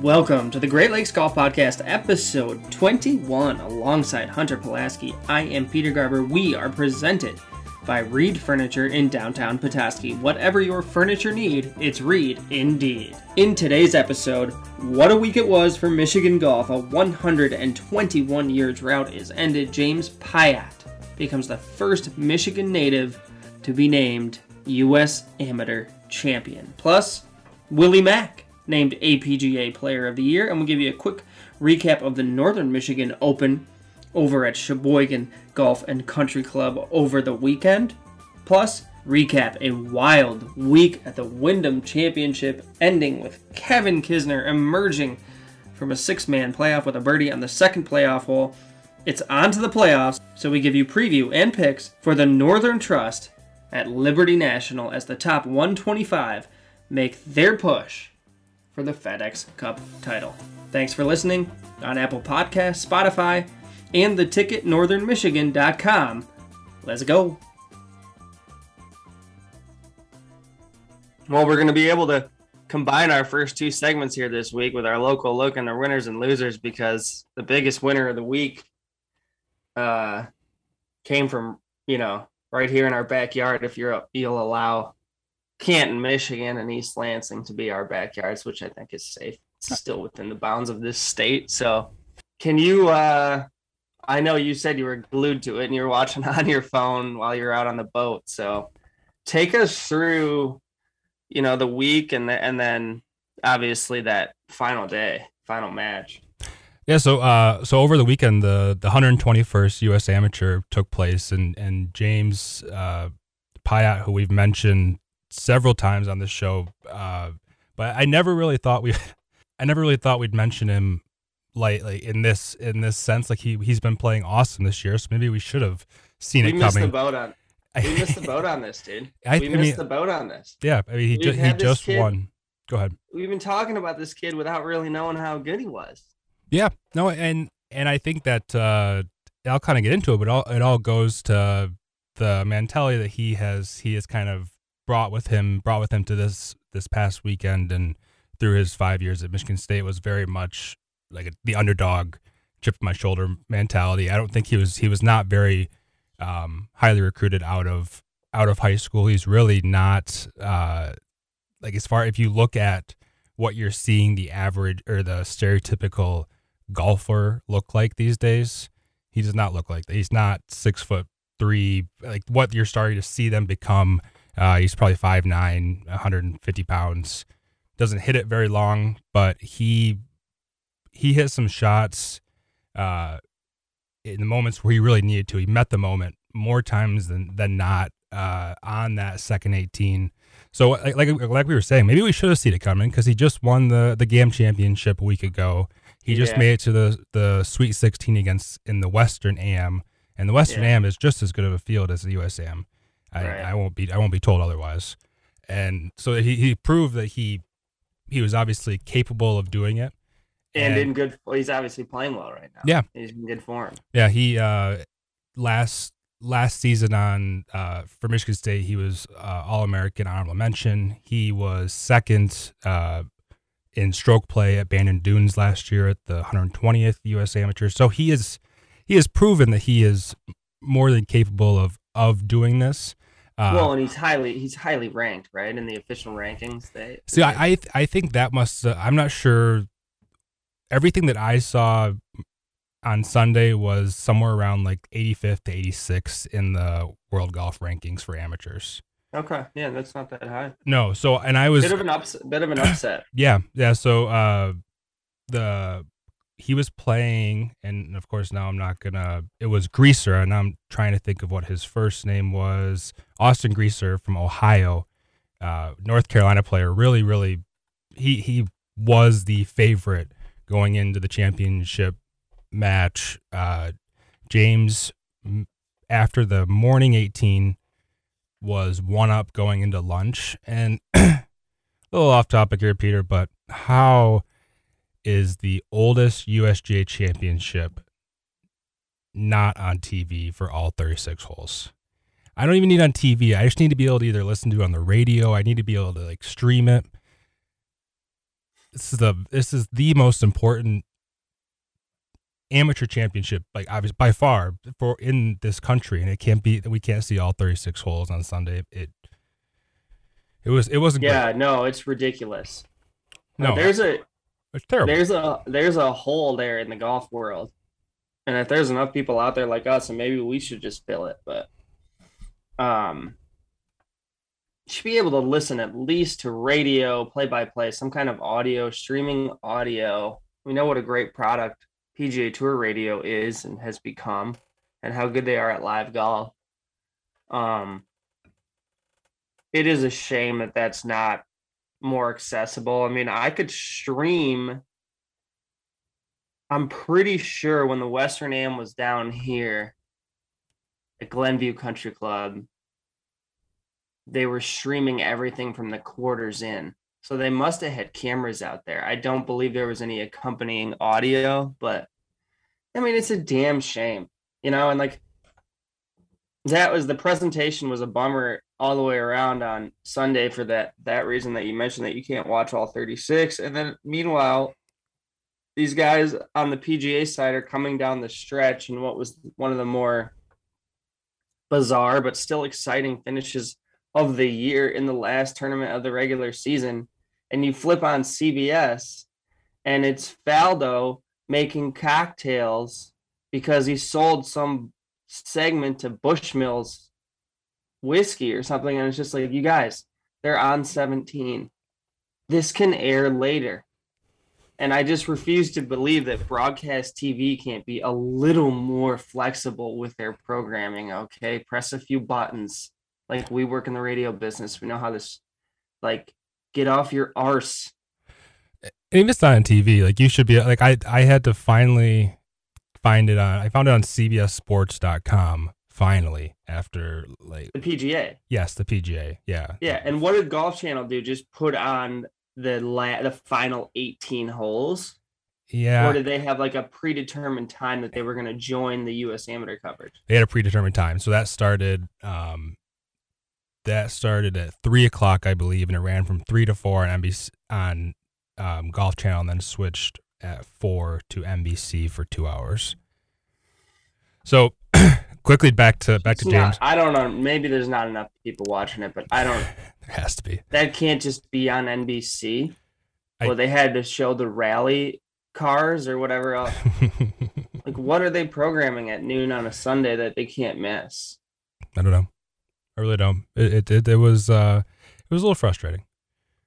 Welcome to the Great Lakes Golf Podcast, episode 21. Alongside Hunter Pulaski, I am Peter Garber. We are presented by Reed Furniture in downtown Petoskey. Whatever your furniture need, it's Reed indeed. In today's episode, what a week it was for Michigan golf. A 121 year drought is ended. James Piot becomes the first Michigan native to be named U.S. Amateur Champion. Plus, Willie Mack named APGA Player of the Year, and we'll give you a quick recap of the Northern Michigan Open over at Cheboygan Golf and Country Club over the weekend. Plus, recap a wild week at the Wyndham Championship, ending with Kevin Kisner emerging from a six man playoff with a birdie on the second playoff hole. It's on to the playoffs, so we give you preview and picks for the Northern Trust at Liberty National as the top 125 make their push for the FedEx Cup title. Thanks for listening on Apple Podcasts, Spotify, and the ticketnorthernmichigan.com. Let's go. Well, we're going to be able to combine our first two segments here this week with our local look and our winners and losers because the biggest winner of the week uh, came from, you know, right here in our backyard if you're you'll allow Canton, Michigan, and East Lansing to be our backyards, which I think is safe. It's still within the bounds of this state. So, can you? uh I know you said you were glued to it and you were watching on your phone while you were out on the boat. So, take us through, you know, the week and the, and then obviously that final day, final match. Yeah, so uh, so over the weekend, the the 121st U.S. Amateur took place, and and James uh, Piot, who we've mentioned several times on this show, uh, but I never really thought we, I never really thought we'd mention him lightly in this in this sense. Like he he's been playing awesome this year, so maybe we should have seen we it missed coming. the boat on. We missed the boat on this, dude. I- we I missed mean- the boat on this. Yeah, I mean he just he just kid- won. Go ahead. We've been talking about this kid without really knowing how good he was. Yeah, no, and and I think that uh, I'll kind of get into it, but all it all goes to the mentality that he has he has kind of brought with him brought with him to this this past weekend and through his five years at Michigan State was very much like a, the underdog chip my shoulder mentality. I don't think he was he was not very um, highly recruited out of out of high school. He's really not uh, like as far if you look at what you're seeing the average or the stereotypical golfer look like these days. He does not look like that. He's not six foot three. Like what you're starting to see them become. Uh, he's probably 5'9", 150 pounds. Doesn't hit it very long, but he he hit some shots uh, in the moments where he really needed to. He met the moment more times than than not uh, on that second 18. So like, like like we were saying, maybe we should have seen it coming because he just won the the GAM championship a week ago. He just Yeah. made it to the the Sweet 16 against in the Western AM, and the Western Yeah. AM is just as good of a field as the USAM. I, Right. I won't be I won't be told otherwise. And so he, he proved that he he was obviously capable of doing it. And, And- in good, well, he's obviously playing well right now. Yeah. he's in good form. Yeah, he uh last last season on uh for Michigan State he was uh, All American honorable mention. He was second uh in stroke play at Bandon Dunes last year at the 120th US Amateur. So he is he has proven that he is more than capable of of doing this. Uh, well, and he's highly he's highly ranked, right, in the official rankings. They See, I I, th- I think that must. Uh, I'm not sure. Everything that I saw on Sunday was somewhere around like 85th to 86th in the world golf rankings for amateurs. okay, yeah, that's not that high. No, so and I was Bit of an upset. Bit of an upset. yeah yeah. So uh, the he was playing, and of course now I'm not gonna. It was Greaser, and I'm trying to think of what his first name was. Austin Greaser from Ohio, uh, North Carolina player. Really, really, he he was the favorite going into the championship match. Uh, James, after the morning 18, was one up going into lunch, and a little off topic here, Peter, but how is the oldest USGA championship not on TV for all 36 holes? I don't even need on TV. I just need to be able to either listen to it on the radio. I need to be able to like stream it. this is the this is the most important amateur championship, like obviously by far for in this country, and it can't be that we can't see all 36 holes on Sunday. It it was it wasn't. Yeah, great. no, it's ridiculous. no, there's a it's terrible. there's a there's a hole there in the golf world, and if there's enough people out there like us, and maybe we should just fill it, but um, should be able to listen at least to radio, play by play, some kind of audio, streaming audio. We know what a great product PGA Tour Radio is and has become, and how good they are at live golf. Um, it is a shame that that's not more accessible. I mean, I could stream. I'm pretty sure when the Western Am was down here at Glenview Country Club, they were streaming everything from the quarters in. So they must have had cameras out there. I don't believe there was any accompanying audio, but I mean, it's a damn shame, you know, and like that was the presentation was a bummer all the way around on Sunday for that that reason that you mentioned that you can't watch all 36 and then meanwhile these guys on the PGA side are coming down the stretch and what was one of the more bizarre but still exciting finishes of the year in the last tournament of the regular season. And you flip on CBS and it's Faldo making cocktails because he sold some segment to Bushmills whiskey or something. And it's just like, you guys, they're on 17. This can air later. And I just refuse to believe that broadcast TV can't be a little more flexible with their programming. Okay. Press a few buttons. Like we work in the radio business. We know how this, like, get off your arse. And if it's not on TV, like you should be like I I had to finally find it on I found it on CBSSports.com finally after like The PGA. yes the PGA yeah Yeah. And what did Golf Channel do? Just put on the la- the final 18 holes? yeah Or did they have like a predetermined time that they were going to join the U.S. amateur coverage? they had a predetermined time so that started um that started at three o'clock I believe and it ran from three to four on NBC on um, Golf Channel and then switched at four to NBC for two hours. So quickly back to back to James. not- I don't know. Maybe there's not enough people watching it, but I don't. there has to be. That can't just be on NBC. I- well, they had to show the rally cars or whatever else. Like, what are they programming at noon on a Sunday that they can't miss? I don't know. I really don't. It it it, it was uh it was a little frustrating.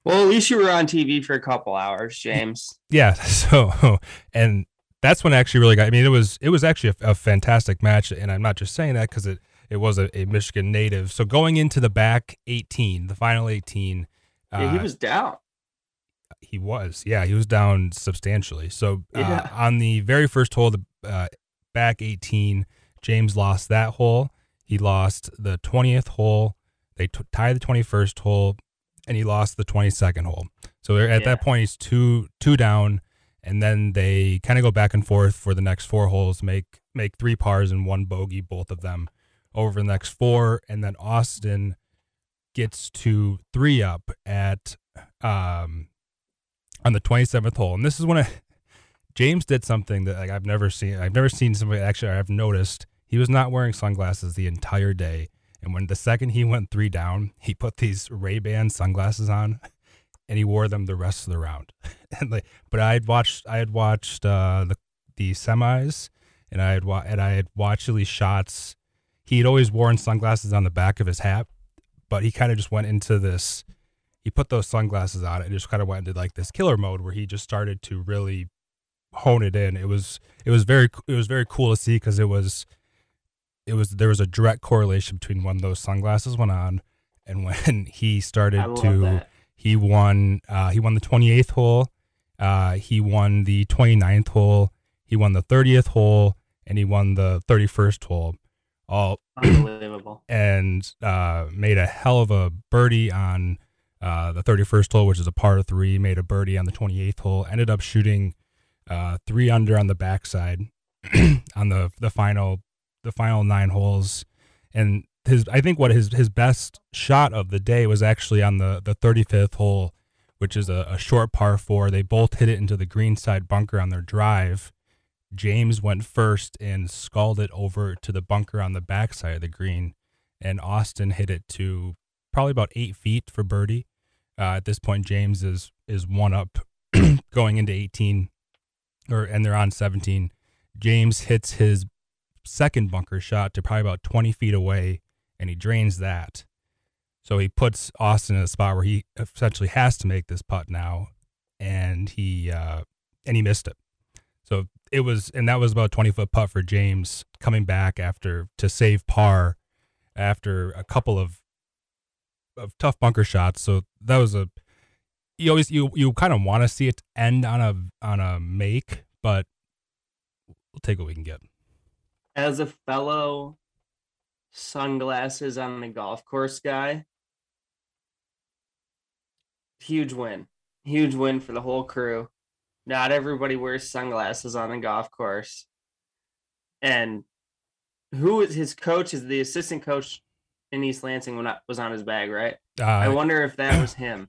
Well, at least you were on TV for a couple hours, James. Yeah. So and that's when I actually really got. I mean, it was it was actually a, a fantastic match, and I'm not just saying that because it it was a, a Michigan native. So going into the back 18, the final 18, uh, Yeah, he was down. he was yeah he was down substantially. So uh, Yeah. on the very first hole, the uh, back 18, James lost that hole. He lost the 20th hole. They t- tied the 21st hole, and he lost the 22nd hole. So at Yeah. that point, he's two two down, and then they kind of go back and forth for the next four holes, make make three pars and one bogey, both of them over the next four, and then Austin gets to three up at um on the 27th hole, and this is when I, James did something that like I've never seen. I've never seen somebody actually. I've noticed he was not wearing sunglasses the entire day. And when the second he went three down, he put these Ray Ban sunglasses on, and he wore them the rest of the round. and like, but I had watched, I had watched uh, the the semis, and I had wa- and I had watched these shots. He had always worn sunglasses on the back of his hat, but he kind of just went into this. He put those sunglasses on and just kind of went into like this killer mode where he just started to really hone it in. It was it was very it was very cool to see because it was it was there was a direct correlation between when those sunglasses went on and when he started to that. he won uh, he won the 28th hole uh, he won the 29th hole he won the 30th hole and he won the 31st hole all Unbelievable. and uh, made a hell of a birdie on uh, the 31st hole, which is a par three. Made a birdie on the 28th hole. Ended up shooting uh, three under on the backside on the the final the final nine holes. And his I think what his his best shot of the day was actually on the the 35th hole, which is a, a short par four. They both hit it into the green side bunker on their drive. James went first and sculled it over to the bunker on the backside of the green, and Austin hit it to probably about eight feet for birdie. Uh, at this point, James is is one up going into 18, or and they're on 17. James hits his second bunker shot to probably about 20 feet away, and he drains that. So he puts Austin in a spot where he essentially has to make this putt now, and he uh, and he missed it. So it was, and that was about a 20 foot putt for James coming back after to save par after a couple of of tough bunker shots. So that was a you always you you kind of want to see it end on a on a make, but we'll take what we can get. As a fellow sunglasses on the golf course guy, huge win. Huge win for the whole crew. Not everybody wears sunglasses on the golf course. And who is his coach is the assistant coach in East Lansing when I was on his bag, right? Uh, I wonder if that was him.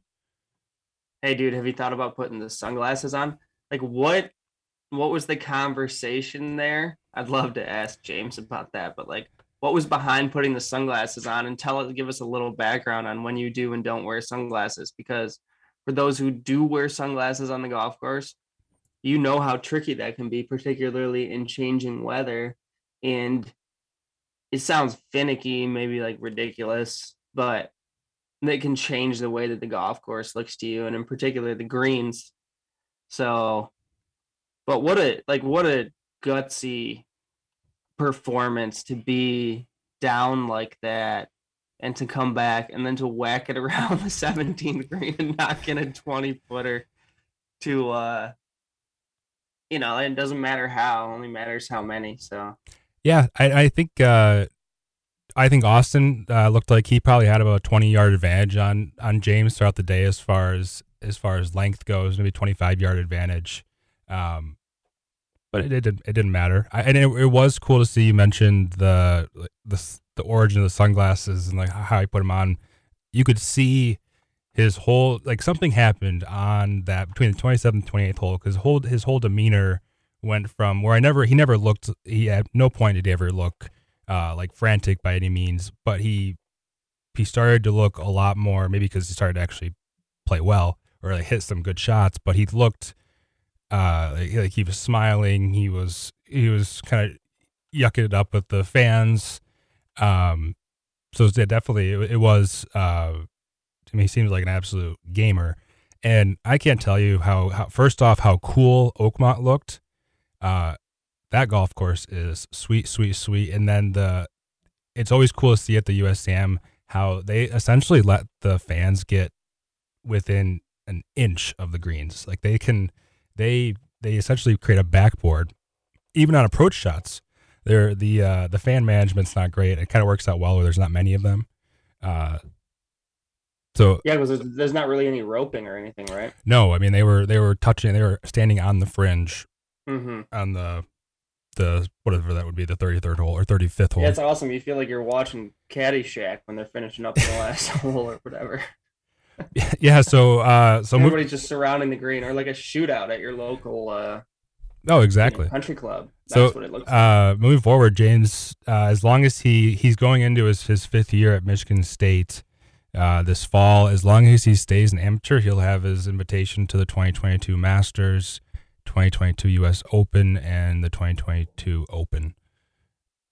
hey dude, have you thought about putting the sunglasses on? Like what what was the conversation there? I'd love to ask James about that, but like what was behind putting the sunglasses on and tell it give us a little background on when you do and don't wear sunglasses because for those who do wear sunglasses on the golf course, you know how tricky that can be, particularly in changing weather. And it sounds finicky, maybe like ridiculous, but they can change the way that the golf course looks to you, and in particular the greens. So, but what a like what a gutsy performance to be down like that and to come back and then to whack it around the 17th green and knock in a 20 footer to uh you know it doesn't matter how only matters how many so. Yeah i i think uh i think austin uh, looked like he probably had about a 20 yard advantage on on james throughout the day as far as as far as length goes maybe 25 yard advantage. Um but it, it, didn't it didn't matter. I, and it, it was cool to see you mentioned the the the origin of the sunglasses and like how he put them on, you could see his whole like something happened on that between the 27th and 28th hole because whole his whole demeanor went from where I never he never looked he at no point did he ever look uh, like frantic by any means, but he he started to look a lot more maybe because he started to actually play well or like hit some good shots, but he looked uh like, he was smiling, he was he was kind of yucking it up with the fans um, so yeah, definitely it, it was. Uh, to me, he seems like an absolute gamer, and I can't tell you how. how first off, how cool Oakmont looked. Uh, that golf course is sweet, sweet, sweet, and then the. It's always cool to see at the USAM how they essentially let the fans get within an inch of the greens. Like they can, they they essentially create a backboard, even on approach shots they're the uh, the fan management's not great. It kind of works out well where there's not many of them. Uh, so yeah, because there's, there's not really any roping or anything, right? No, I mean they were they were touching, they were standing on the fringe, mm-hmm. on the the whatever that would be the 33rd hole or 35th hole. Yeah, it's awesome. You feel like you're watching Caddyshack when they're finishing up the last hole or whatever. yeah, so uh, so everybody's just surrounding the green or like a shootout at your local uh, Oh, exactly. Country club. That's so, what it looks like. uh, moving forward, James, uh, as long as he he's going into his, his fifth year at Michigan State uh, this fall, as long as he stays an amateur, he'll have his invitation to the 2022 Masters, 2022 U.S. Open, and the 2022 Open.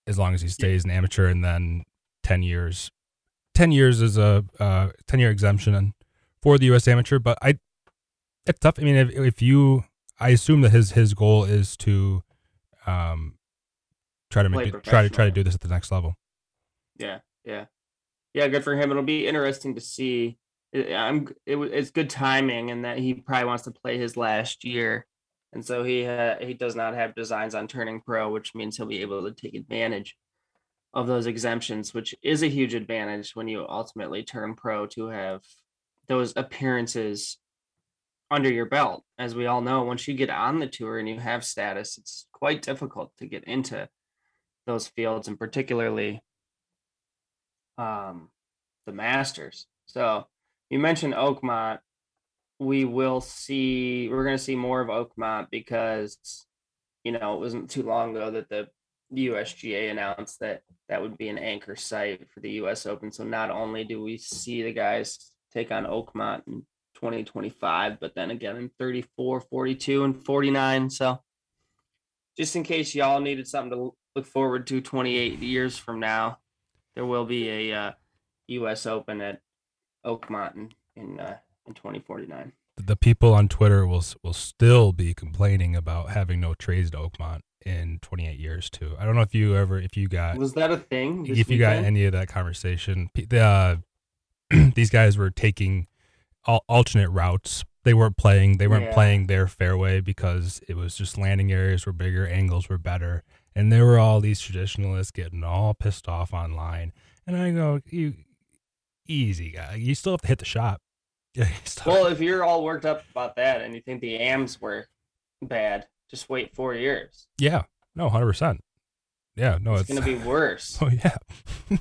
As long as he stays an amateur, and then 10 years, 10 years is a uh, 10 year exemption for the U.S. Amateur. But I, it's tough. I mean, if if you I assume that his his goal is to um try to make it, try to try to do this at the next level. Yeah, yeah, yeah. Good for him. It'll be interesting to see. I'm. It, it's good timing, and that he probably wants to play his last year, and so he ha, he does not have designs on turning pro, which means he'll be able to take advantage of those exemptions, which is a huge advantage when you ultimately turn pro to have those appearances under your belt. As we all know, once you get on the tour and you have status, it's quite difficult to get into those fields and particularly um, the Masters. So you mentioned Oakmont. we will see we're going to see more of Oakmont because you know it wasn't too long ago that the USGA announced that that would be an anchor site for the US Open. So not only do we see the guys take on Oakmont in 2025, but then again in 34, 42 and 49. So just in case y'all needed something to look forward to 28 years from now, there will be a uh, US Open at Oakmont in in, uh, in 2049. The people on Twitter will will still be complaining about having no trades to Oakmont in 28 years too. I don't know if you ever if you got was that a thing? If you got any of that conversation, uh, these guys were taking alternate routes. They weren't playing. They weren't yeah. playing their fairway because it was just landing areas were bigger, angles were better, and there were all these traditionalists getting all pissed off online. And I go, you easy guy. You still have to hit the shot. Yeah. Well, if you're all worked up about that and you think the AMs were bad, just wait four years. Yeah. No, hundred percent. Yeah. No, it's, it's gonna be worse. Oh yeah.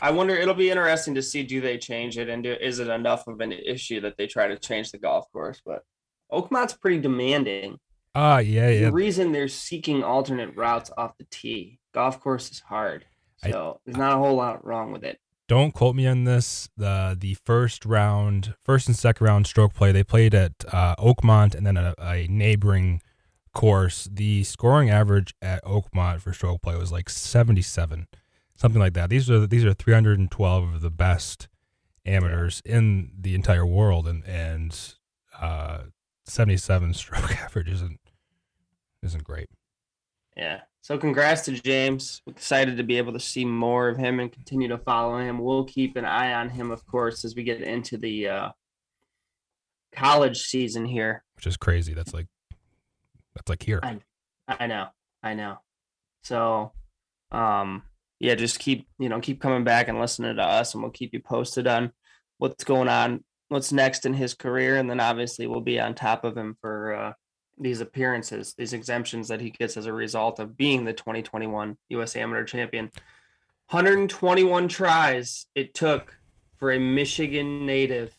I wonder. It'll be interesting to see. Do they change it, and do, is it enough of an issue that they try to change the golf course? But Oakmont's pretty demanding. Ah, uh, yeah, yeah. The reason they're seeking alternate routes off the tee, golf course is hard, so I, there's not a whole lot wrong with it don't quote me on this. The the first round, first and second round stroke play, they played at uh, Oakmont and then a, a, neighboring course. The scoring average at Oakmont for stroke play was like 77, something like that. These are these are 312 of the best amateurs in the entire world, and and uh, 77 stroke average isn't isn't great. Yeah. So congrats to James. Excited to be able to see more of him and continue to follow him. We'll keep an eye on him, of course, as we get into the uh, college season here. Which is crazy. That's like that's like here. I, I know. I know. So um yeah, just keep, you know, keep coming back and listening to us and we'll keep you posted on what's going on, what's next in his career. And then obviously we'll be on top of him for uh these appearances, these exemptions that he gets as a result of being the 2021 U.S. Amateur Champion. 121 tries it took for a Michigan native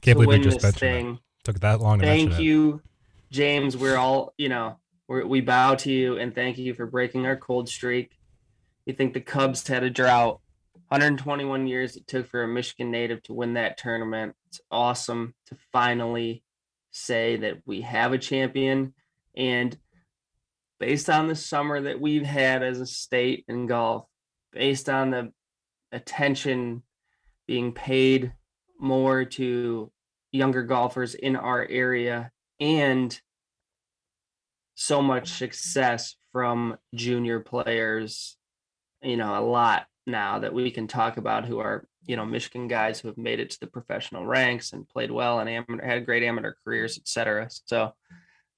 Can't to win this thing. That. Took that long. thank you, it. James. We're all you know. we bow to you and thank you for breaking our cold streak. You think the Cubs had a drought? 121 years it took for a Michigan native to win that tournament. It's awesome to finally say that we have a champion. And based on the summer that we've had as a state in golf, based on the attention being paid more to younger golfers in our area and so much success from junior players, you know, a lot now that we can talk about who are you know Michigan guys who have made it to the professional ranks and played well and amateur, had great amateur careers, etc. So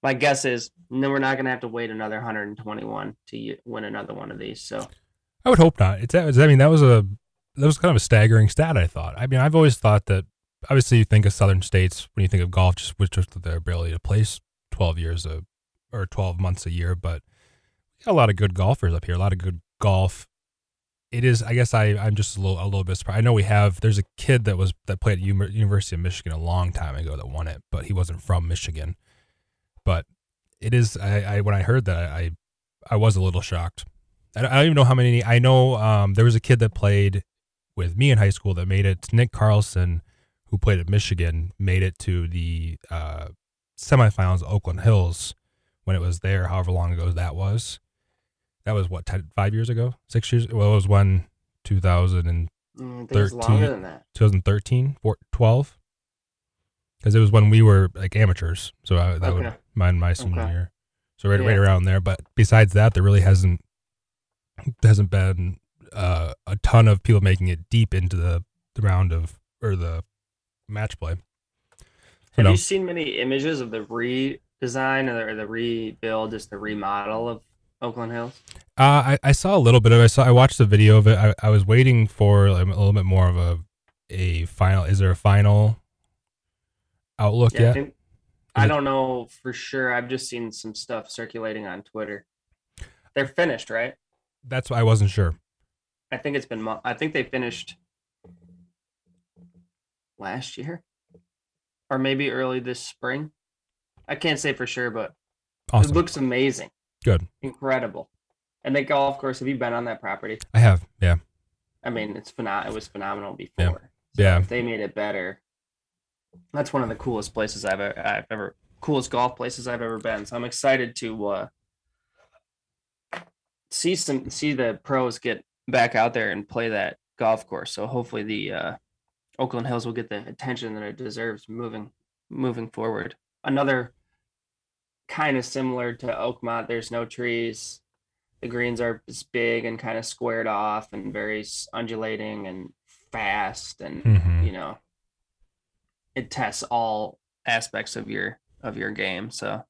my guess is no, we're not going to have to wait another 121 to win another one of these. So I would hope not. It's I mean that was a that was kind of a staggering stat. I thought. I mean I've always thought that obviously you think of southern states when you think of golf just with just their ability to place 12 years a, or 12 months a year, but a lot of good golfers up here, a lot of good golf it is. I guess I I'm just a little a little bit surprised. I know we have. There's a kid that was that played at University of Michigan a long time ago that won it, but he wasn't from Michigan. But it is. I, I when I heard that I I was a little shocked. I, I don't even know how many. I know um, there was a kid that played with me in high school that made it. Nick Carlson, who played at Michigan, made it to the uh, semifinals of Oakland Hills when it was there. However long ago that was that was what 10, five years ago, six years. Well, it was when 2013, mm, 2013, 12. Because it was when we were like amateurs, so I, that okay. would my my senior okay. year, so right yeah. right around there. But besides that, there really hasn't hasn't been uh, a ton of people making it deep into the, the round of or the match play. Have you seen many images of the redesign or the rebuild, just the remodel of Oakland Hills? Uh, I, I saw a little bit of it. I saw I watched the video of it. I, I was waiting for a little bit more of a a final. Is there a final outlook yeah, yet? I, think, I don't know for sure. I've just seen some stuff circulating on Twitter. They're finished, right? That's why I wasn't sure. I think it's been. I think they finished last year. or maybe early this spring. I can't say for sure, but Awesome. it looks amazing, Good. incredible. And the golf course, have you been on that property? I have. Yeah. I mean, it's phenom- It was phenomenal before. Yeah. If they made it better, that's one of the coolest places I've ever, I've ever coolest golf places I've ever been. So I'm excited to uh, see some see the pros get back out there and play that golf course. So hopefully the uh, Oakland Hills will get the attention that it deserves moving moving forward. Another kind of similar to Oakmont. There's no trees. The greens are big and kind of squared off and very undulating and fast and Mhm. you know it tests all aspects of your of your game. So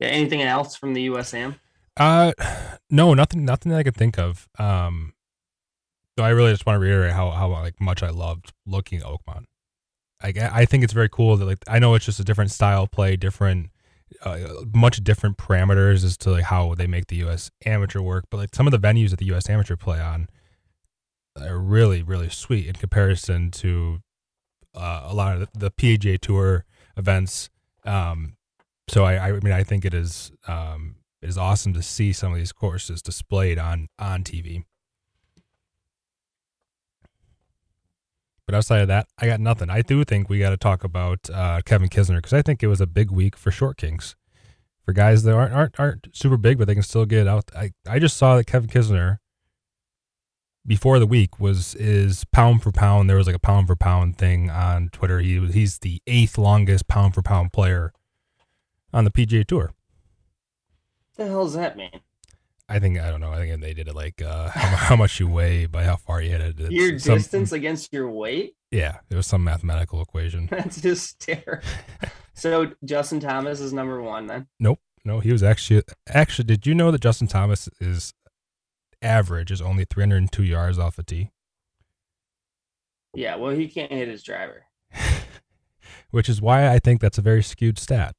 yeah, anything else from the USAM? Uh, no, nothing, nothing that I could think of. Um, so I really just want to reiterate how how like much I loved looking at Oakmont. Like I think it's very cool that like I know it's just a different style of play, different, uh, much different parameters as to like how they make the U.S. Amateur work. But like some of the venues that the U.S. Amateur play on are really really sweet in comparison to uh, a lot of the, the PGA Tour events. Um, so I, I mean I think it is um, it is awesome to see some of these courses displayed on on TV. But outside of that, I got nothing. I do think we got to talk about uh, Kevin Kisner because I think it was a big week for short kings, for guys that aren't aren't aren't super big, but they can still get out. I I just saw that Kevin Kisner before the week was is pound for pound. There was like a pound for pound thing on Twitter. He he's the eighth longest pound for pound player on the PGA Tour. the hell does that mean? I think I don't know. I think they did it like uh, how, how much you weigh by how far you hit it. Your some- distance against your weight? Yeah, it was some mathematical equation. That's just terrible. so Justin Thomas is number one then. Nope, no, he was actually actually. Did you know that Justin Thomas is average is only 302 yards off a tee, Yeah, well he can't hit his driver. which is why I think that's a very skewed stat.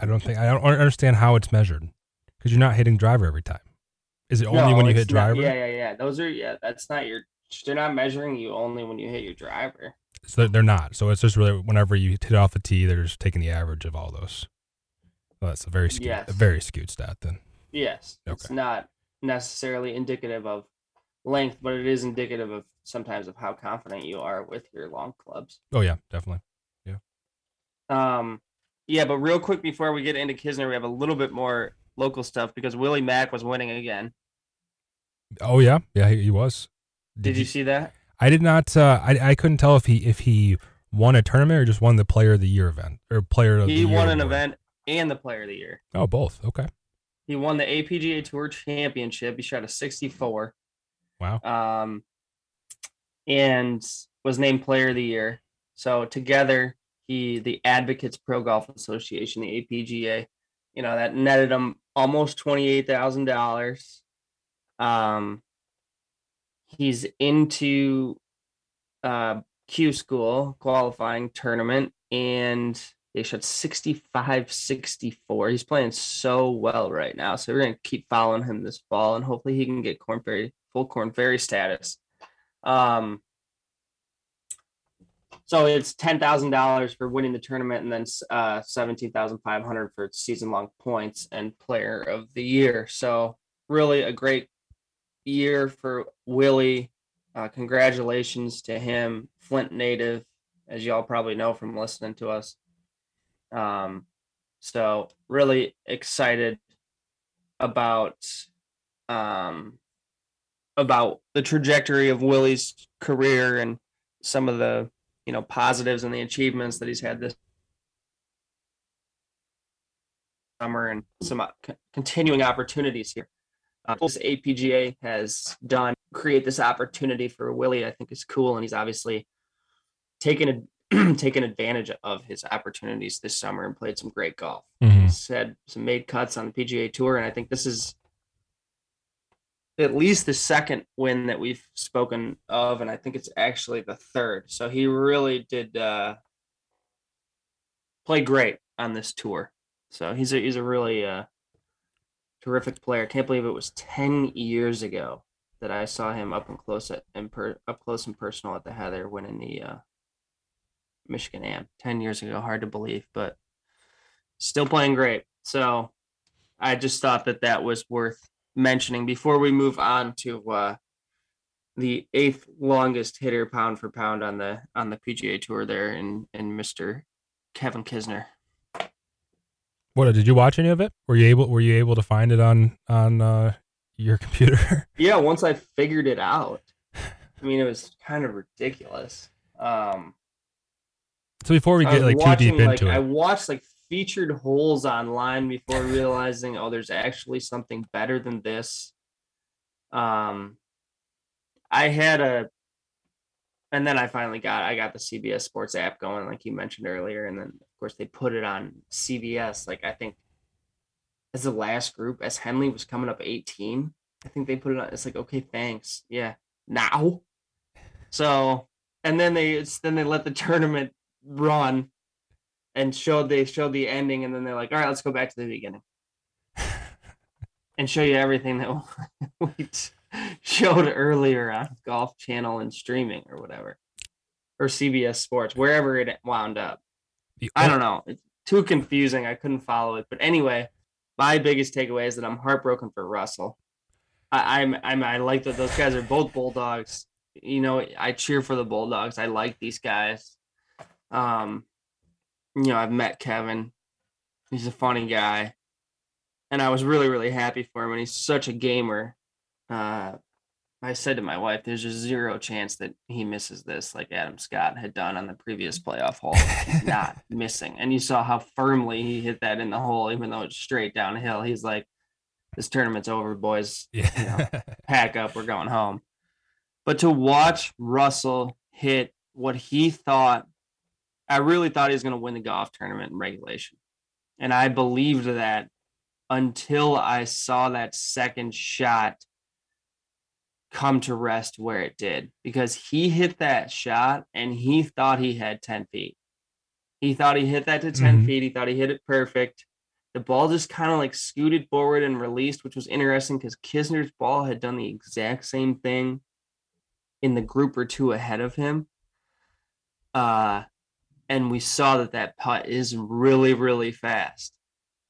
I don't think I don't understand how it's measured because you're not hitting driver every time. Is it only No, when you hit not- driver? yeah, yeah, yeah. Those are yeah. That's not your. They're not measuring you only when you hit your driver. So they're, not. So it's just really whenever you hit off the tee, they're just taking the average of all those. Well, that's a very skewed, Yes. a very skewed stat then. Yes, it's not necessarily indicative of length, but it is indicative of sometimes of how confident you are with your long clubs. Oh yeah, definitely. Yeah. Um, yeah, but real quick before we get into Kisner, we have a little bit more local stuff because Willie Mack was winning again. Oh yeah, yeah, he, he was. Did, you, see that? I did not. Uh, I I couldn't tell if he if he won a tournament or just won the Player of the Year event or Player of the He Year. won an award. event and the Player of the Year. Oh, both. Okay. He won the APGA Tour Championship. He shot a 64. Wow. Um, and was named Player of the Year. So together, he the Advocates Pro Golf Association, the APGA, you know that netted him almost twenty eight thousand dollars. Um, he's into uh Q school qualifying tournament and they shot 65 64 he's playing so well right now so we're going to keep following him this fall and hopefully he can get Korn Ferry full Korn Ferry status um so it's ten thousand dollars for winning the tournament, and then uh, seventeen thousand five hundred for season long points and player of the year. So really a great year for Willie. Uh, congratulations to him, Flint native, as y'all probably know from listening to us. Um, so really excited about um about the trajectory of Willie's career and some of the you know positives and the achievements that he's had this summer and some uh, c- continuing opportunities here. Uh, this APGA has done create this opportunity for Willie. I think is cool, and he's obviously taken a, taken advantage of his opportunities this summer and played some great golf. Mhm. He's had some made cuts on the PGA Tour, and I think this is at least the second win that we've spoken of, and I think it's actually the third. So he really did uh, play great on this tour. So he's a he's a really uh, terrific player. Can't believe it was ten years ago that I saw him up and close at and per, up close and personal at the Heather winning the uh, Michigan Am 10 years ago. Hard to believe, but still playing great. So I just thought that that was worth mentioning before we move on to uh, the eighth longest hitter pound for pound on the on the PGA Tour there in in Mr. Kevin Kisner. What did you watch any of it? Were you able Were you able to find it on on uh, your computer? yeah, once I figured it out. I mean, it was kind of ridiculous. Um, so before we get like watching, too deep into like, it, I watched like featured holes online before realizing, oh, there's actually something better than this. Um, I had a, and then I finally got I got the CBS Sports app going, like you mentioned earlier, and then of course they put it on CBS. Like I think as the last group, as Henley was coming up 18, I think they put it on. It's like okay, thanks, yeah, now. So and then they it's, then they let the tournament run and showed they showed the ending and then they're like all right let's go back to the beginning. And show you everything that we showed earlier on golf channel and streaming or whatever or cbs sports wherever it wound up. I don't know. It's too confusing. I couldn't follow it. But anyway my biggest takeaway is that i'm heartbroken for russell. I, i'm i'm i like that those guys are both bulldogs. You know, I cheer for the Bulldogs. I like these guys. Um, you know, I've met Kevin. He's a funny guy. And I was really, really happy for him. And he's such a gamer. Uh, I said to my wife, there's a zero chance that he misses this like Adam Scott had done on the previous playoff hole. not missing. And you saw how firmly he hit that in the hole, even though it's straight downhill. He's like, this tournament's over, boys. Yeah. You know, pack up. We're going home. But to watch Russell hit what he thought, I really thought he was going to win the golf tournament in regulation. And I believed that until I saw that second shot come to rest where it did because he hit that shot and he thought he had 10 feet. He thought he hit that to 10 mm-hmm. feet. He thought he hit it perfect. The ball just kind of like scooted forward and released, which was interesting because Kisner's ball had done the exact same thing in the group or two ahead of him. Uh, and we saw that that putt is really, really fast.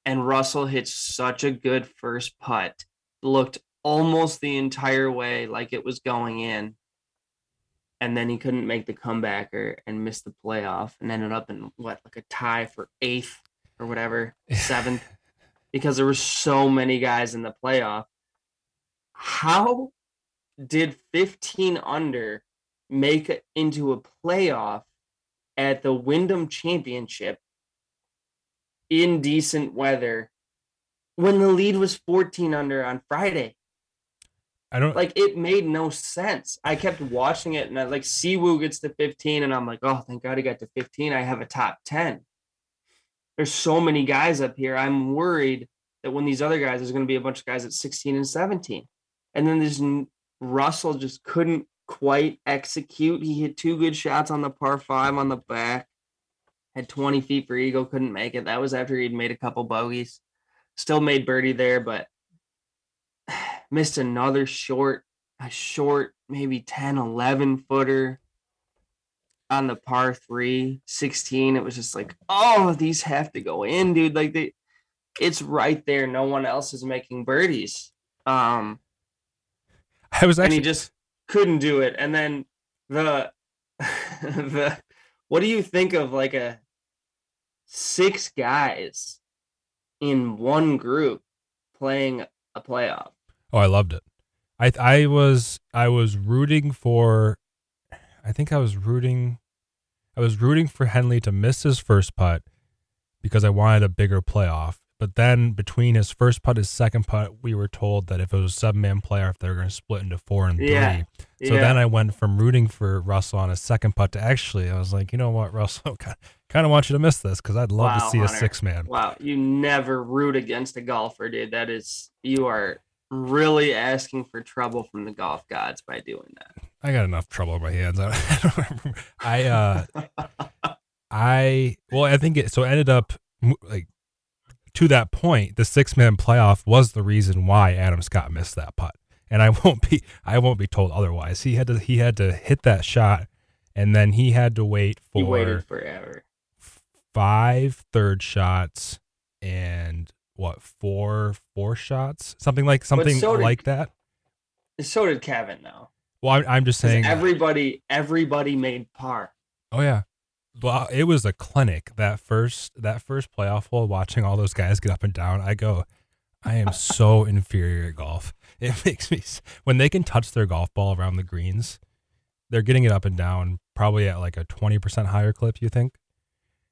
And Russell hit such a good first putt, looked almost the entire way like it was going in. And then he couldn't make the comebacker and missed the playoff and ended up in what, like a tie for eighth or whatever, seventh, because there were so many guys in the playoff. How did 15 under make it into a playoff at the Wyndham Championship in decent weather when the lead was 14 under on Friday? I don't like it made no sense. I kept watching it and I like Siwoo gets to 15 and I'm like, oh thank God he got to 15. I have a top 10. There's so many guys up here. I'm worried that when these other guys, there's going to be a bunch of guys at 16 and 17. And then there's Russell just couldn't quite execute. He hit two good shots on the par five on the back, had 20 feet for eagle, couldn't make it. That was after he'd made a couple bogeys. Still made birdie there, but missed another short, a short, maybe 10, 11 footer on the par three, 16. It was just like, oh, these have to go in, dude. Like they it's right there. No one else is making birdies. Um, I was actually and he just couldn't do it. And then the the what do you think of like a six guys in one group playing a playoff? Oh, I loved it. I I was I was rooting for I think I was rooting I was rooting for Henley to miss his first putt because I wanted a bigger playoff. But then between his first putt, his second putt, we were told that if it was a seven man playoff, they were going to split into four and three. yeah. So yeah. then I went from rooting for Russell on his second putt to actually, I was like, you know what, Russell, kind of want you to miss this because I'd love wow, to see Hunter. a six man. Wow, you never root against a golfer, dude. That is, you are really asking for trouble from the golf gods by doing that. I got enough trouble on my hands. I, uh, I, well, I think it, so it ended up like to that point, the six man playoff was the reason why Adam Scott missed that putt. And I won't be I won't be told otherwise. He had to he had to hit that shot and then he had to wait He for waited forever. five third shots and what four four shots something like something so did- like that So did Kevin though. well i'm, I'm just saying everybody everybody made par. oh yeah well it was a clinic that first that first playoff hole watching all those guys get up and down i go i am so inferior at golf it makes me when they can touch their golf ball around the greens they're getting it up and down probably at like a 20% higher clip you think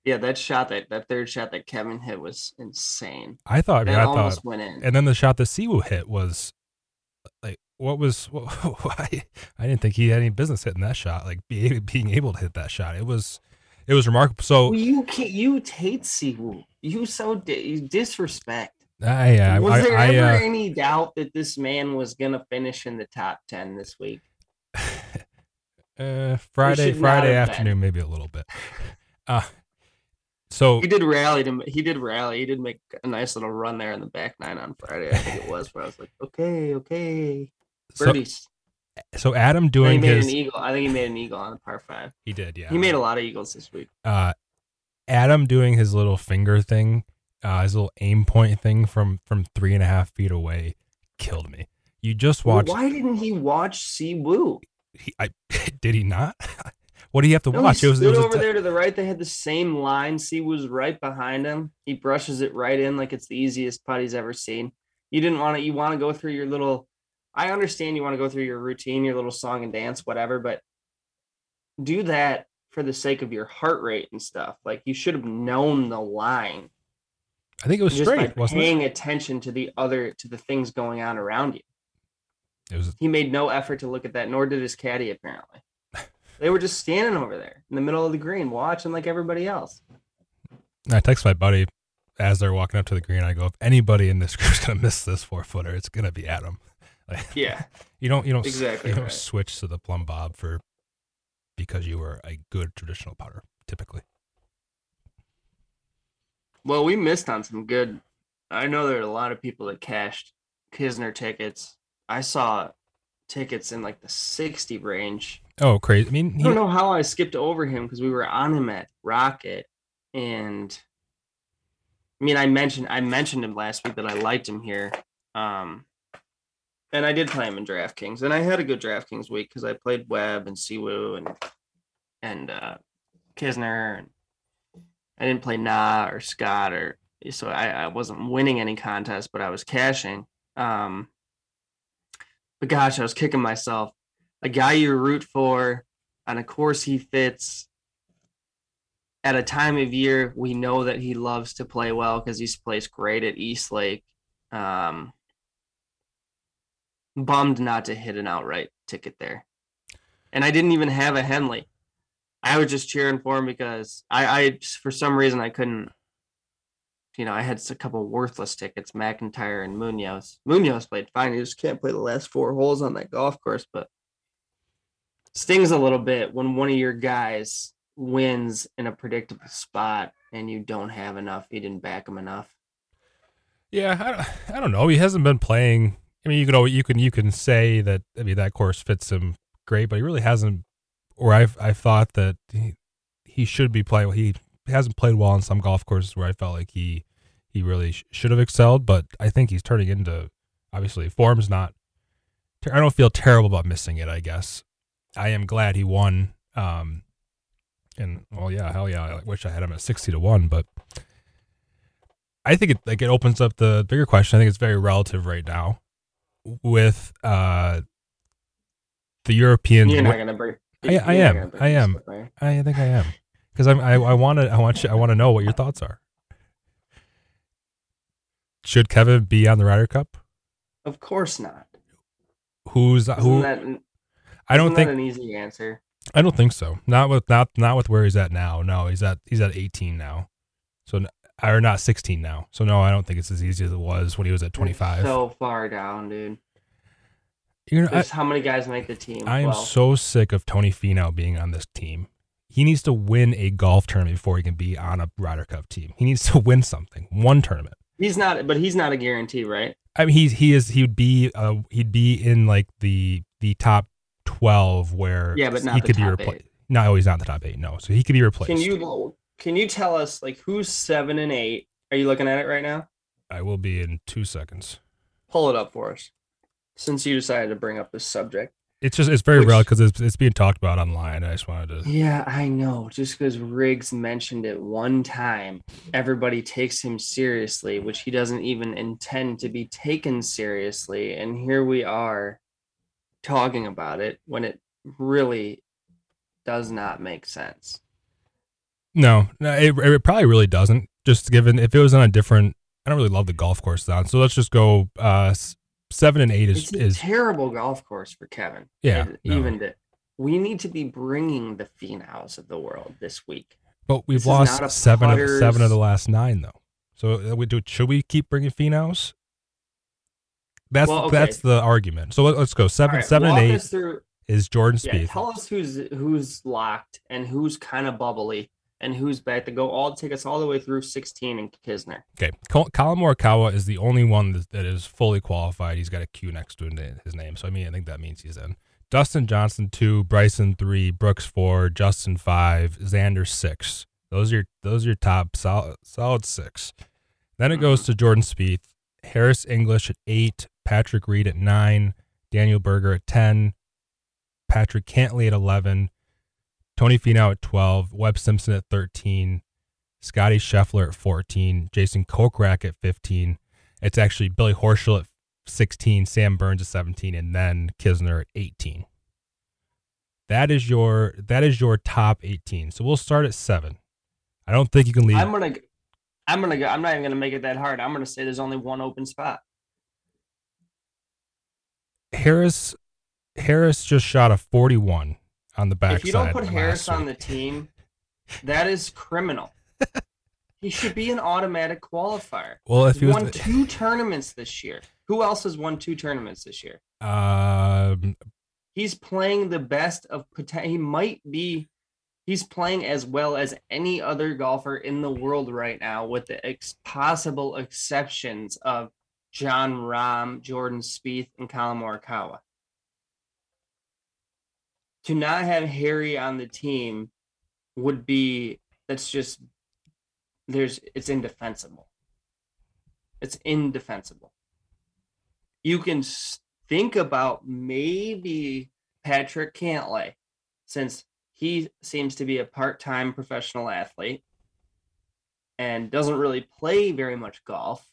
Yeah, that shot that that third shot that Kevin hit was insane. i thought I, That I thought almost went in. and then the shot that Siwoo hit was like what was why I didn't think he had any business hitting that shot like be, being able to hit that shot it was it was remarkable so you can't. You hate Siwoo. You so di- you disrespect. I uh, was I, there I, ever uh, any doubt that this man was gonna finish in the top ten this week? uh, Friday Friday afternoon maybe a little bit uh so He did rally to. He did rally. He did make a nice little run there in the back nine on Friday. I think it was where I was like, okay, okay, birdies. so Adam And he doing made his an eagle. I think he made an eagle on a par five. he did yeah He made a lot of eagles this week. uh Adam doing his little finger thing uh his little aim point thing from from three and a half feet away killed me you just Well, watched why didn't he watch Siwoo? he, I, did he not? what do you have to No, watch? he It was, it was over t- there to the right. They had the same line. Si was right behind him. He brushes it right in like it's the easiest putt he's ever seen. You didn't want to. You want to go through your little. I understand you want to go through your routine, your little song and dance, whatever, but do that for the sake of your heart rate and stuff. Like you should have known the line I think it was just straight, by wasn't it? paying attention to the other to the things going on around you. It was. He made no effort to look at that, nor did his caddy apparently. They were just standing over there in the middle of the green, watching like everybody else. I text my buddy as they're walking up to the green. I go, if anybody in this group's gonna miss this four footer, it's gonna be Adam. Yeah, you don't, you don't, Exactly you don't right. switch to the plumb bob for because you were a good traditional putter, typically. Well, we missed on some good. I know there are a lot of people that cashed Kisner tickets. I saw tickets in like the 60 range. Oh, crazy! I mean, I don't know how I skipped over him because we were on him at Rocket. And I mean, I mentioned I mentioned him last week that I liked him here. Um, and I did play him in DraftKings, and I had a good DraftKings week because I played Webb and Siwoo and and uh, Kisner, and I didn't play Na or Scott or so I, I wasn't winning any contests, but I was cashing. Um, but gosh, I was kicking myself. A guy you root for on a course he fits at a time of year we know that he loves to play well because he's plays great at East Lake. Um, bummed not to hit an outright ticket there, and I didn't even have a Henley. I was just cheering for him because I, I for some reason I couldn't. You know, I had a couple worthless tickets, MacIntyre and Munoz. Munoz played fine. He just can't play the last four holes on that golf course, but stings a little bit when one of your guys wins in a predictable spot and you don't have enough. You didn't back him enough. yeah, I, I don't know. He hasn't been playing. I mean, you can always, you can you can say that. I mean, that course fits him great, but he really hasn't. Or I've I thought that he, he should be playing. well. He hasn't played well on some golf courses where I felt like he he really sh- should have excelled. But I think he's turning into obviously form's not. ter- I don't feel terrible about missing it. I guess I am glad he won. Um, and well, yeah, hell yeah, I wish I had him at sixty to one, but I think it like it opens up the bigger question. I think it's very relative right now with uh the Europeans. You're not gonna bring. I- I am. I am. right? I think I am because I'm I, I want to I want you I want to know what your thoughts are. Should Kevin be on the Ryder Cup? Of course not. Who's Isn't who? that, I don't think an easy answer. I don't think so. Not with not not with where he's at now. No, he's at he's at 18 now. So or not 16 now. So no, I don't think it's as easy as it was when he was at You're 25. So far down, dude. You're gonna, I, how many guys make the team? I am Well, so sick of Tony Finau being on this team. He needs to win a golf tournament before he can be on a Ryder Cup team. He needs to win something, one tournament. he's not, but he's not a guarantee, right? I mean, he's he is he would be uh he'd be in like the the top twelve where Yeah, but not he the could be replaced. No, he's not in the top eight. No, so he could be replaced. Can you can you tell us like who's seven and eight? Are you looking at it right now? I will be in two seconds. Pull it up for us, since you decided to bring up this subject. It's just it's very Which- real because it's, it's being talked about online. I just wanted to. Yeah, I know. Just because Riggs mentioned it one time, everybody takes him seriously, which he doesn't even intend to be taken seriously. And here we are talking about it when it really does not make sense. No, no, it, it probably really doesn't. Just given if it was on a different, I don't really love the golf course down. So let's just go. Uh, seven and eight is It's a is terrible golf course for Kevin. Yeah, no. Even to, we need to be bringing the Finaus of the world this week. But we've This lost seven of seven of the last nine, though. So uh, we do. Should we keep bringing Finaus? That's Well, okay. that's the argument. So let, us go seven, right, seven and eight through, is Jordan Yeah, Spieth. tell us who's who's locked and who's kind of bubbly and who's back to go all take us all the way through 16 and Kisner. Okay, Col- Colin Morikawa is the only one that, that is fully qualified. He's got a Q next to his name, so I mean, I think that means he's in. Dustin Johnson two, Bryson three, Brooks four, Justin five, Xander six. Those are your those are your top solid solid six. Then it goes mm-hmm. to Jordan Spieth, Harris English at eight, Patrick Reed at nine, Daniel Berger at ten, Patrick Cantlay at eleven, Tony Finau at twelve, Webb Simpson at thirteen, Scotty Scheffler at 14, Jason Kokrak at 15. It's actually Billy Horschel at 16, Sam Burns at 17, and then Kisner at 18. That is your that is your top 18. So we'll start at seven. I don't think you can leave. I'm gonna, I'm gonna go. I'm not even gonna make it that hard. I'm gonna say there's only one open spot. Harris Harris just shot a 41 on the backside. if you don't put Harris on the team, that is criminal. he should be an automatic qualifier. well, if he won two tournaments this year. Who else has won two tournaments this year? um, He's playing the best of potential. He might be. He's playing as well as any other golfer in the world right now, with the ex- possible exceptions of Jon Rahm, Jordan Spieth, and Colin Morikawa. To not have Harry on the team would be that's just there's it's indefensible. It's indefensible. You can think about maybe Patrick Cantlay, since he seems to be a part-time professional athlete and doesn't really play very much golf.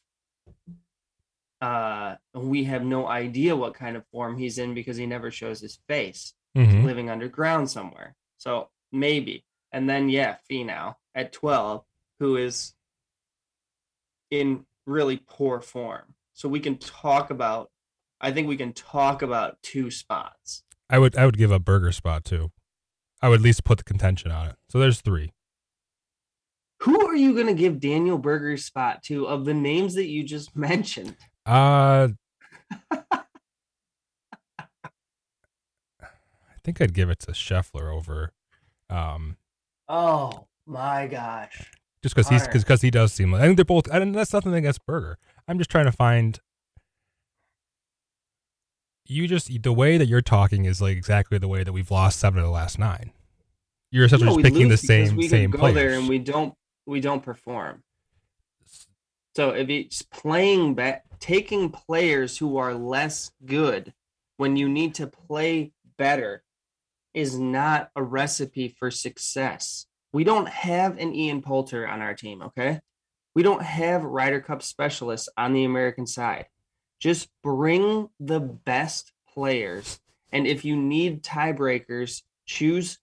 Uh, we have no idea what kind of form he's in because he never shows his face mhm. living underground somewhere. So maybe. And then yeah, Finau at 12, who is in really poor form. So we can talk about I think we can talk about two spots. I would I would give a Berger spot too. I would at least put the contention on it. So there's three. Who are you going to give Daniel Berger's spot to of the names that you just mentioned? Uh, think I'd give it to Scheffler over, um, Oh my gosh. just because he's because he does seem. like I think they're both. And that's nothing against Berger. I'm just trying to find. You just the way that you're talking is like exactly the way that we've lost seven of the last nine. You're essentially No, just picking the same we same go players. there and we don't we don't perform. So if it's playing back, taking players who are less good when you need to play better is not a recipe for success. We don't have an Ian Poulter on our team, okay? We don't have Ryder Cup specialists on the American side. Just bring the best players. And if you need tiebreakers, choose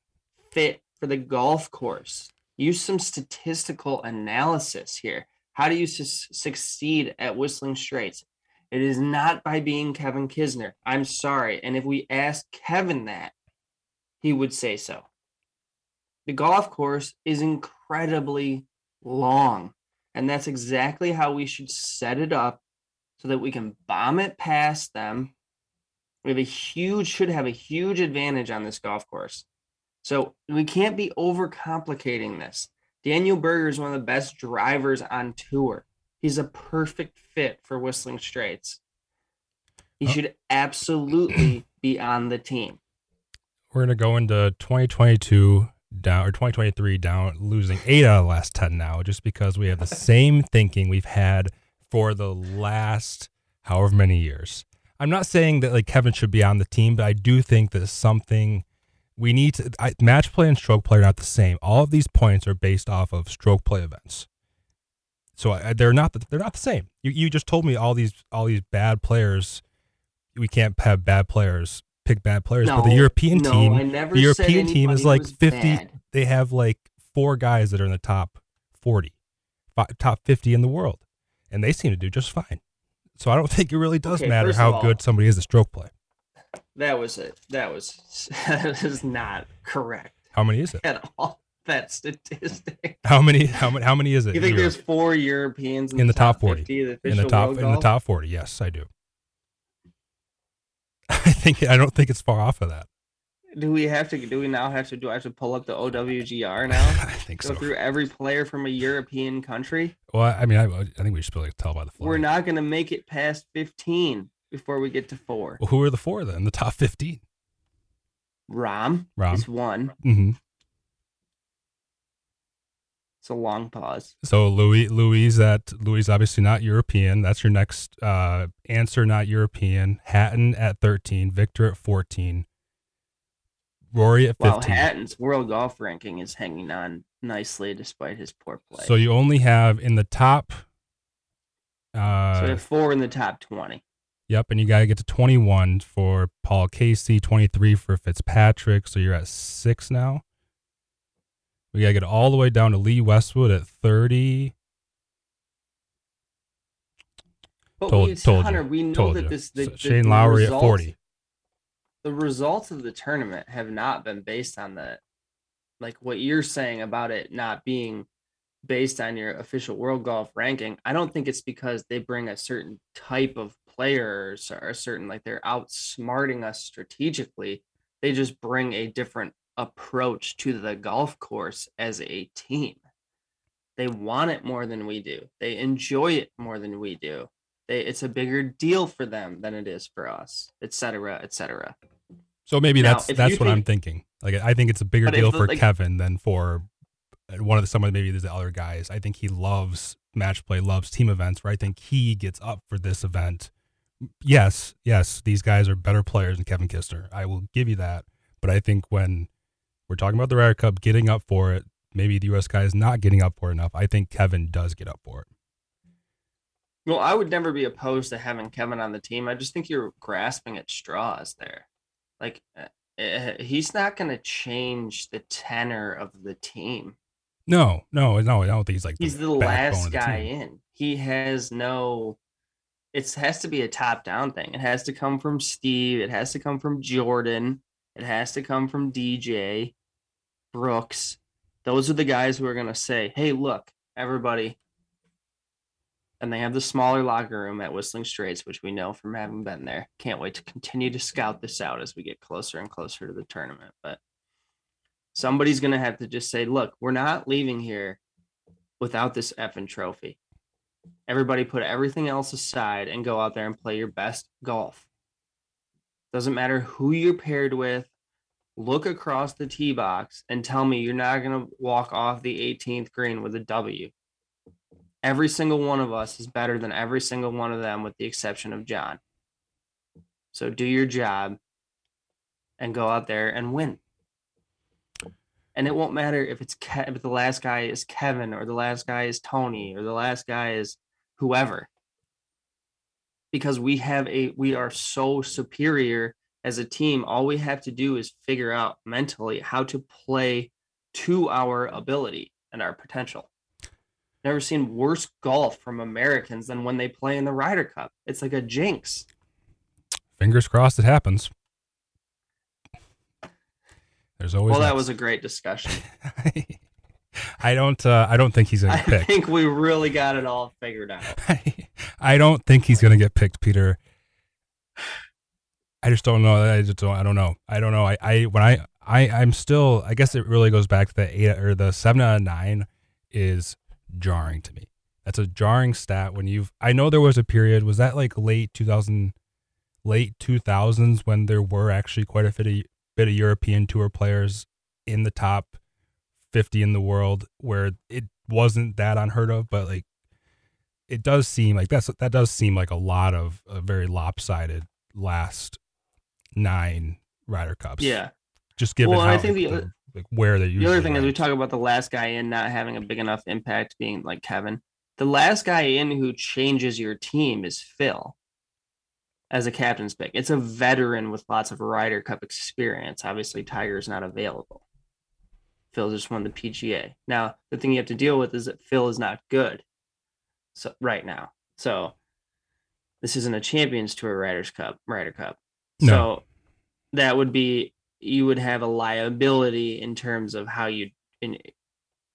fit for the golf course. Use some statistical analysis here. How do you su- succeed at Whistling Straits? It is not by being Kevin Kisner. I'm sorry. And if we ask Kevin that, he would say so. The golf course is incredibly long. And that's exactly how we should set it up so that we can bomb it past them. We have a huge, should have a huge advantage on this golf course. So we can't be overcomplicating this. Daniel Berger is one of the best drivers on tour. He's a perfect fit for Whistling Straits. He Oh. should absolutely be on the team. We're gonna go into 2022 down or 2023 down, losing eight out of the last 10 now, just because we have the same thinking we've had for the last however many years. I'm not saying that like Kevin should be on the team, but I do think that something we need to I, match play and stroke play are not the same. All of these points are based off of stroke play events. So I, they're not the, they're not the same. You you just told me all these all these bad players. We can't have bad players pick bad players, No, but the European no, team, I never the European team is like 50. bad. They have like four guys that are in the top 40, fi- top 50 in the world, and they seem to do just fine. So I don't think it really does Okay, matter how all- good somebody is at stroke play. That was it. That was that is not correct How many is it? at all. That statistic. How many? How many? How many is it? You think in there's Europe? four Europeans in, In the top 40. 50 in the top in the top 40? Yes, I do. I think I don't think it's far off of that. Do we have to? Do we now have to? Do I have to pull up the OWGR now? I think Go so. through every player from a European country. Well, I mean, I, I think we should be able to tell by the flag. We're not going to make it past 15 before we get to four. Well, who are the four then? The top 15. Rahm, Rahm. is one. hmm It's a long pause. So Louis, Louis, that Louis obviously not European. That's your next uh, answer, not European. Hatton at 13, Viktor at 14, Rory at 15. Wow, Hatton's world golf ranking is hanging on nicely despite his poor play. So you only have in the top. So Uh, have four in the top 20. Yep, and you got to get to 21 for Paul Casey, 23 for Fitzpatrick. So you're at six now. We got to get all the way down to Lee Westwood at 30. But Told- we, told you, Hunter, we know told that you. this the, So the- Shane the Lowry results- at 40. The results of the tournament have not been based on the like what you're saying about it not being based on your official world golf ranking. I don't think it's because they bring a certain type of players or a certain like they're outsmarting us strategically. They just bring a different approach to the golf course as a team. They want it more than we do. They enjoy it more than we do. They, it's a bigger deal for them than it is for us, et cetera, et cetera. So maybe Now, that's that's what I'm thinking. Like I think it's a bigger deal the- for like- Kevin than for uh, one of the some of maybe the other guys. I think he loves match play, loves team events. Where I think he gets up for this event. Yes, yes, these guys are better players than Kevin Kisner. I will give you that. But I think when we're talking about the Ryder Cup, getting up for it, maybe the U.S. guy is not getting up for it enough. I think Kevin does get up for it. Well, I would never be opposed to having Kevin on the team. I just think you're grasping at straws there. Like, uh, he's not going to change the tenor of the team. No, no, no. I don't think he's like He's the backbone last the guy team. in. He has no. It has to be a top down thing. It has to come from Steve. It has to come from Jordan. It has to come from DJ, Brooks. Those are the guys who are going to say, hey, look, everybody. And they have the smaller locker room at Whistling Straits, which we know from having been there. Can't wait to continue to scout this out as we get closer and closer to the tournament. But somebody's going to have to just say, look, we're not leaving here without this effing trophy. Everybody put everything else aside and go out there and play your best golf. Doesn't matter who you're paired with. Look across the tee box and tell me you're not going to walk off the 18th green with a W. Every single one of us is better than every single one of them, with the exception of Jon. So do your job and go out there and win. And it won't matter if it's Ke- if the last guy is Kevin or the last guy is Tony or the last guy is whoever. Because we have a we are so superior as a team. All we have to do is figure out mentally how to play to our ability and our potential. Never seen worse golf from Americans than when they play in the Ryder Cup. It's like a jinx. Fingers crossed it happens. There's always well, that was a great discussion. I don't. Uh, I don't think he's gonna I get picked. think we really got it all figured out. I don't think he's gonna get picked, Peter. I just don't know. I just don't. I don't know. I don't know. I. I when I. I. I'm still. I guess it really goes back to the eight or the seven out of nine is jarring to me. That's a jarring stat when you've. I know there was a period. Was that like late 2000, late 2000s when there were actually quite a bit of bit of European tour players in the top 50 in the world where it wasn't that unheard of, but like it does seem like that's that does seem like a lot of a very lopsided last nine Ryder Cups. Yeah. Just given Well, how, I think the other- like where they The other thing is we talk about the last guy in not having a big enough impact being like Kevin. The last guy in who changes your team is Phil as a captain's pick. It's a veteran with lots of Ryder Cup experience. Obviously, Tiger's not available. Phil just won the PGA. Now, the thing you have to deal with is that Phil is not good. So right now. So this isn't a Champions Tour Riders Cup, Ryder Cup. No. So that would be you would have a liability in terms of how you in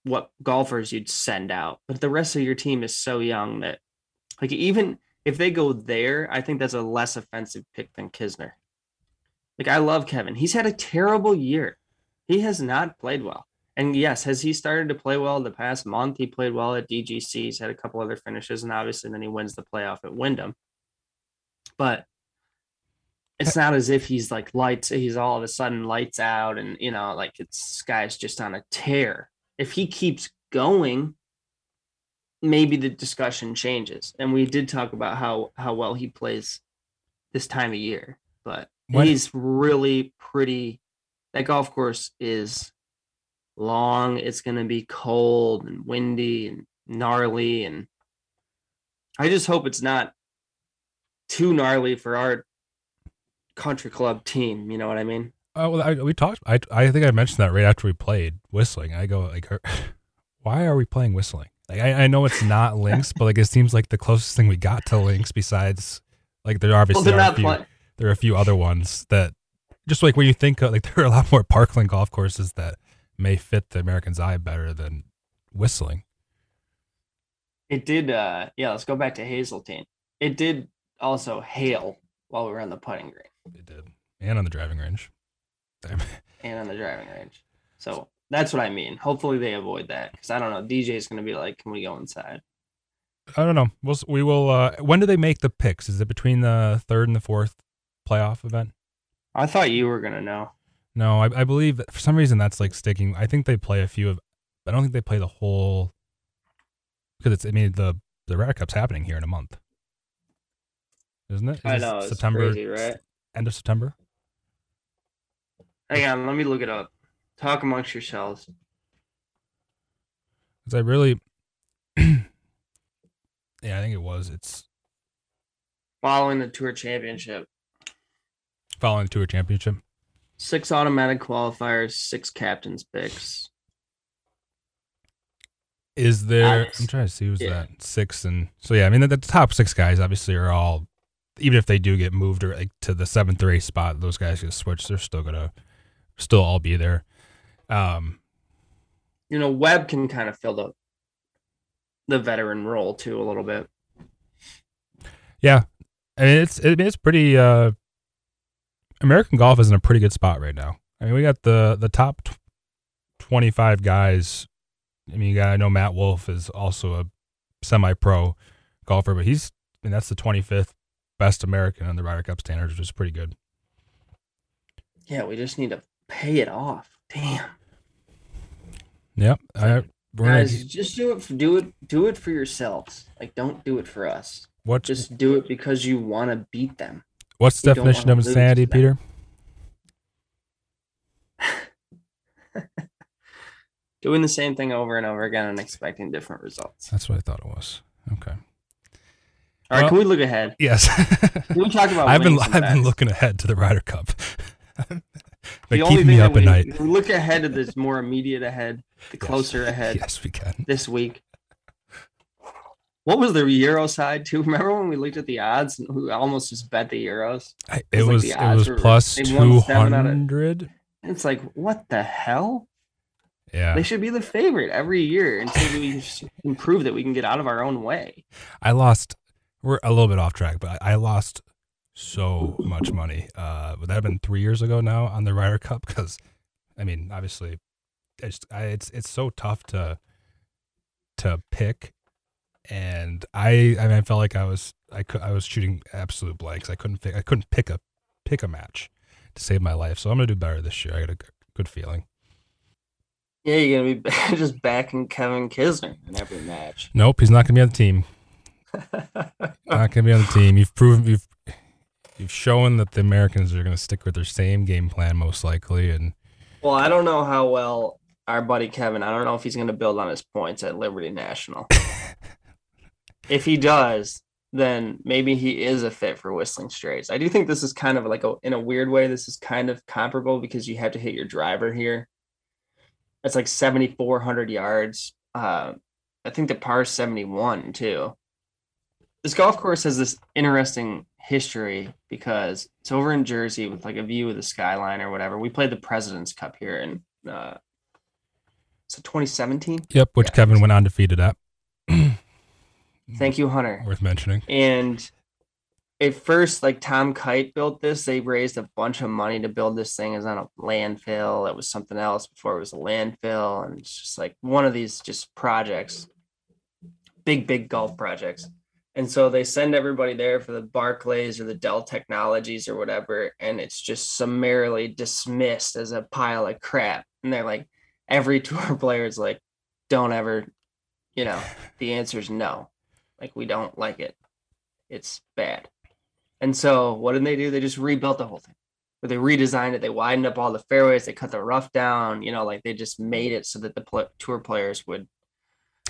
what golfers you'd send out. But the rest of your team is so young that like even if they go there, I think that's a less offensive pick than Kisner. Like I love Kevin. He's had a terrible year. He has not played well. And yes, has he started to play well the past month? He played well at DGC. He's had a couple other finishes, and obviously then he wins the playoff at Wyndham. But it's not as if he's like lights, he's all of a sudden lights out, and you know, like it's guy's just on a tear. If he keeps going, maybe the discussion changes. And we did talk about how how well he plays this time of year, but When- he's really pretty. That golf course is long. It's going to be cold and windy and gnarly, and I just hope it's not too gnarly for our country club team. You know what I mean? Oh well, I, we talked. I I think I mentioned that right after we played whistling. I go like, why are we playing whistling? Like I, I know it's not links, but like it seems like the closest thing we got to links. Besides, like there Well, obviously they're a few, there are a few other ones that just like when you think of, like there are a lot more parkland golf courses that may fit the American's eye better than whistling. It did. uh Yeah, let's go back to Hazeltine. It did also hail while we were on the putting green It did, and on the driving range. And on the driving range. So that's what I mean. Hopefully they avoid that because I don't know. DJ is going to be like, "Can we go inside?" I don't know. We'll we will. Uh, when do they make the picks? Is it between the third and the fourth playoff event? I thought you were going to know. No, I, I believe for some reason that's like sticking. I think they play a few of. I don't think they play the whole. Because it's. I mean the the Ryder Cup's happening here in a month, isn't it? Is I know it's September, crazy, right? End of September. Hang on, let me look it up. Talk amongst yourselves. Because I really. yeah, I think it was. It's Following the Tour Championship, following the Tour Championship. six automatic qualifiers, six captains picks. Is there? Nice. I'm trying to see who's Yeah. that six and so yeah. I mean the, the top six guys obviously are all, even if they do get moved or like to the seventh or eighth spot, those guys get switched. They're still gonna, still all be there. Um, You know, Webb can kind of fill the the veteran role too a little bit. yeah, I mean it's it, it's pretty. Uh, American golf is in a pretty good spot right now. I mean we got the the top tw- twenty five guys. I mean you got I know Matt Wolff is also a semi pro golfer, but he's I mean that's the twenty fifth best American on the Ryder Cup standards, which is pretty good. Yeah, we just need to pay it off. Damn. Yep. I, we're gonna, Guys, just do it for do it do it for yourselves. Like don't do it for us. what's Just do it because you want to beat them. what's the you definition of insanity. Peter? Doing the same thing over and over again and expecting different results. That's what I thought it was. Okay. All right, Well- can we look ahead? Yes. Can we talk about I've been I've been looking ahead to the Ryder Cup. The They're keeping me up at night. we look ahead to this more immediate ahead, the closer ahead Yes, we can. this week. What was the Euro side too? Remember when we looked at the odds and we almost just bet the Euros? I, it like was the it was plus two won seven out of- hundred. It's like, what the hell? Yeah, They should be the favorite every year until we can that we can get out of our own way. I lost. We're a little bit off track, but I, I lost so much money. Uh, would that have been three years ago now on the Ryder Cup? Because, I mean, obviously, it's I, it's it's so tough to to pick, and I I mean, I felt like I was I could I was shooting absolute blanks. I couldn't pick I couldn't pick a pick a match. to save my life. So I'm gonna do better this year. I got a good feeling. Yeah, you're gonna be just backing Kevin Kisner in every match. Nope, he's not gonna be on the team. Not gonna be on the team. You've proven you've you've shown that the Americans are gonna stick with their same game plan most likely. And well, I don't know how well our buddy Kevin. I don't know if he's gonna build on his points at Liberty National. if he does, then maybe he is a fit for Whistling Straits. I do think this is kind of like a in a weird way. This is kind of comparable because you have to hit your driver here it's like 7,400 yards. Uh, I think the par is 71 too. This golf course has this interesting history because it's over in Jersey with like a view of the skyline or whatever. We played the President's Cup here in uh, so 2017. Yep, which yeah. Kevin went undefeated at. Thank you, Hunter. Worth mentioning. And at first, like Tom Kite built this, they raised a bunch of money to build this thing. It's on a landfill. It was something else before it was a landfill. And it's just like one of these just projects, big, big golf projects. And so they send everybody there for the Barclays or the Dell Technologies or whatever. And it's just summarily dismissed as a pile of crap. And they're like, every tour player is like, don't ever, you know, the answer is no. Like, we don't like it. It's bad. And so what did they do? They just rebuilt the whole thing. But they redesigned it. They widened up all the fairways. They cut the rough down. You know, like they just made it so that the pl- tour players would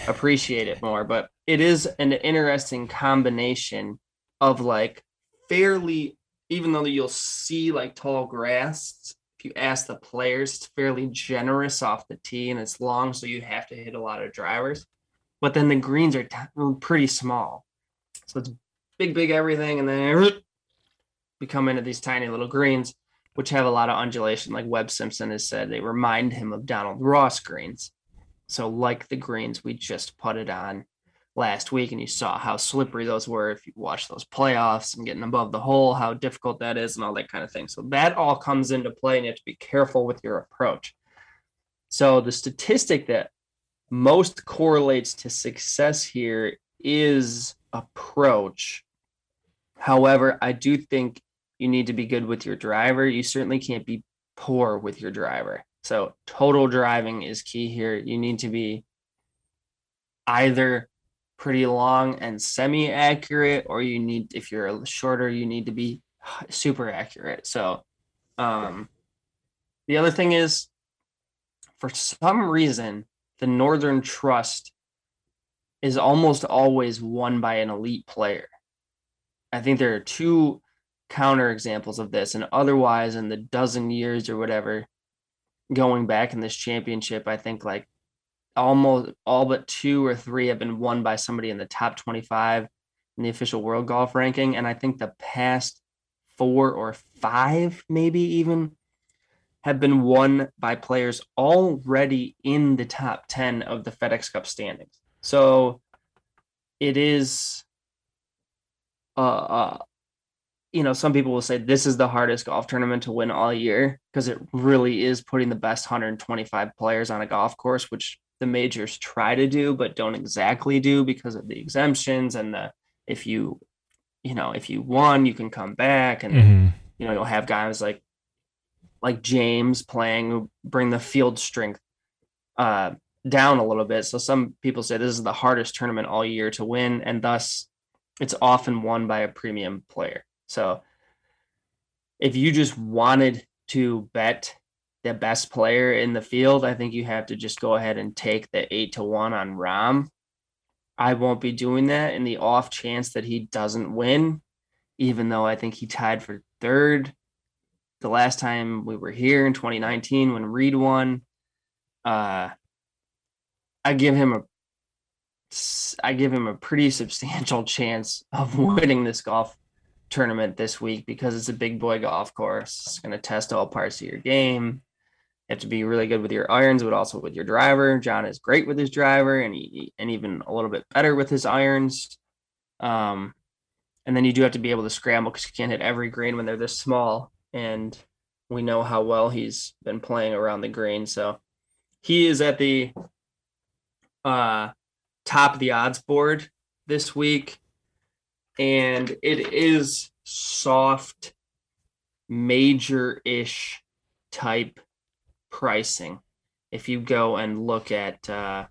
appreciate it more. But it is an interesting combination of like fairly, even though you'll see like tall grass, if you ask the players, it's fairly generous off the tee and it's long, so you have to hit a lot of drivers. But then the greens are t- pretty small, so it's big, big everything, and then we come into these tiny little greens, which have a lot of undulation. Like Webb Simpson has said, they remind him of Donald Ross greens. So, like the greens we just put it on last week, and you saw how slippery those were if you watch those playoffs and getting above the hole, how difficult that is, and all that kind of thing. So, that all comes into play, and you have to be careful with your approach. So, the statistic that most correlates to success here is approach. However, I do think you need to be good with your driver. You certainly can't be poor with your driver. So, total driving is key here. You need to be either pretty long and semi accurate, or you need, if you're shorter, you need to be super accurate. So, um, the other thing is, for some reason, the Northern Trust is almost always won by an elite player. I think there are two counter examples of this, and otherwise, in the dozen years or whatever going back in this championship, I think like almost all but two or three have been won by somebody in the top 25 in the official world golf ranking. And I think the past four or five, maybe even, have been won by players already in the top 10 of the FedEx Cup standings. So it is uh, uh you know, some people will say this is the hardest golf tournament to win all year because it really is putting the best 125 players on a golf course, which the majors try to do but don't exactly do because of the exemptions and the if you you know if you won you can come back and mm-hmm. you know you'll have guys like like James playing who bring the field strength uh down a little bit. So some people say this is the hardest tournament all year to win, and thus it's often won by a premium player. So if you just wanted to bet the best player in the field, I think you have to just go ahead and take the eight to one on Rahm. I won't be doing that in the off chance that he doesn't win, even though I think he tied for third the last time we were here in 2019 when Reed won. Uh, I give him a I give him a pretty substantial chance of winning this golf tournament this week because it's a big boy golf course. It's going to test all parts of your game. You have to be really good with your irons, but also with your driver. Jon is great with his driver, and he and even a little bit better with his irons. Um, and then you do have to be able to scramble because you can't hit every green when they're this small. And we know how well he's been playing around the green, so he is at the uh, top of the odds board this week, and it is soft major ish type pricing if you go and look at uh,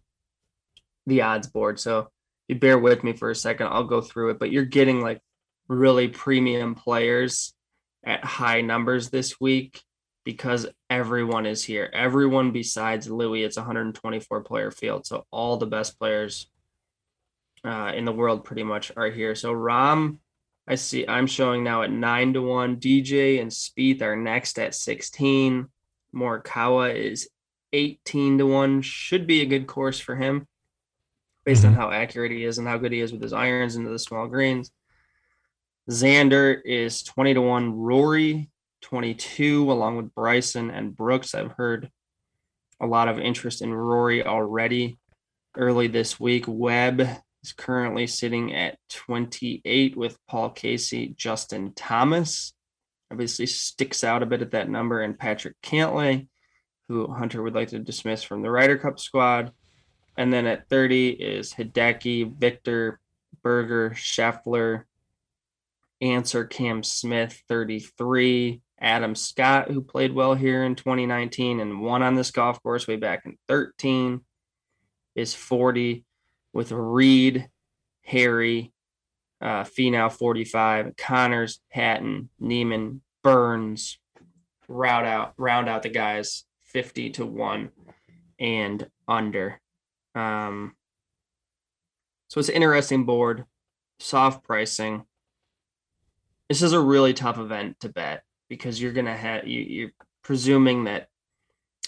the odds board. So you bear with me for a second, I'll go through it, but you're getting like really premium players at high numbers this week because everyone is here. Everyone besides Louis, it's 124 player field. So all the best players uh, in the world pretty much are here. So Rahm, I see I'm showing now at nine to one. DJ and Spieth are next at 16. Morikawa is 18 to 1 should be a good course for him based mm-hmm. on how accurate he is and how good he is with his irons into the small greens. Xander is 20 to 1. Rory 22 along with Bryson and Brooks. I've heard a lot of interest in Rory already early this week. Webb is currently sitting at 28 with Paul Casey, Justin Thomas. Obviously sticks out a bit at that number and Patrick Cantlay who Hunter would like to dismiss from the Ryder Cup squad. And then at 30 is Hideki, Viktor, Berger, Scheffler, Ancer Cam Smith, 33, Adam Scott, who played well here in 2019 and won on this golf course way back in 13, is 40, with Reed, Harry, uh, Finau 45, Conners, Hatton, Niemann, Burns, round out round out the guys 50 to 1 and under. Um, so it's an interesting board, soft pricing. This is a really tough event to bet because you're to have, you, you're presuming that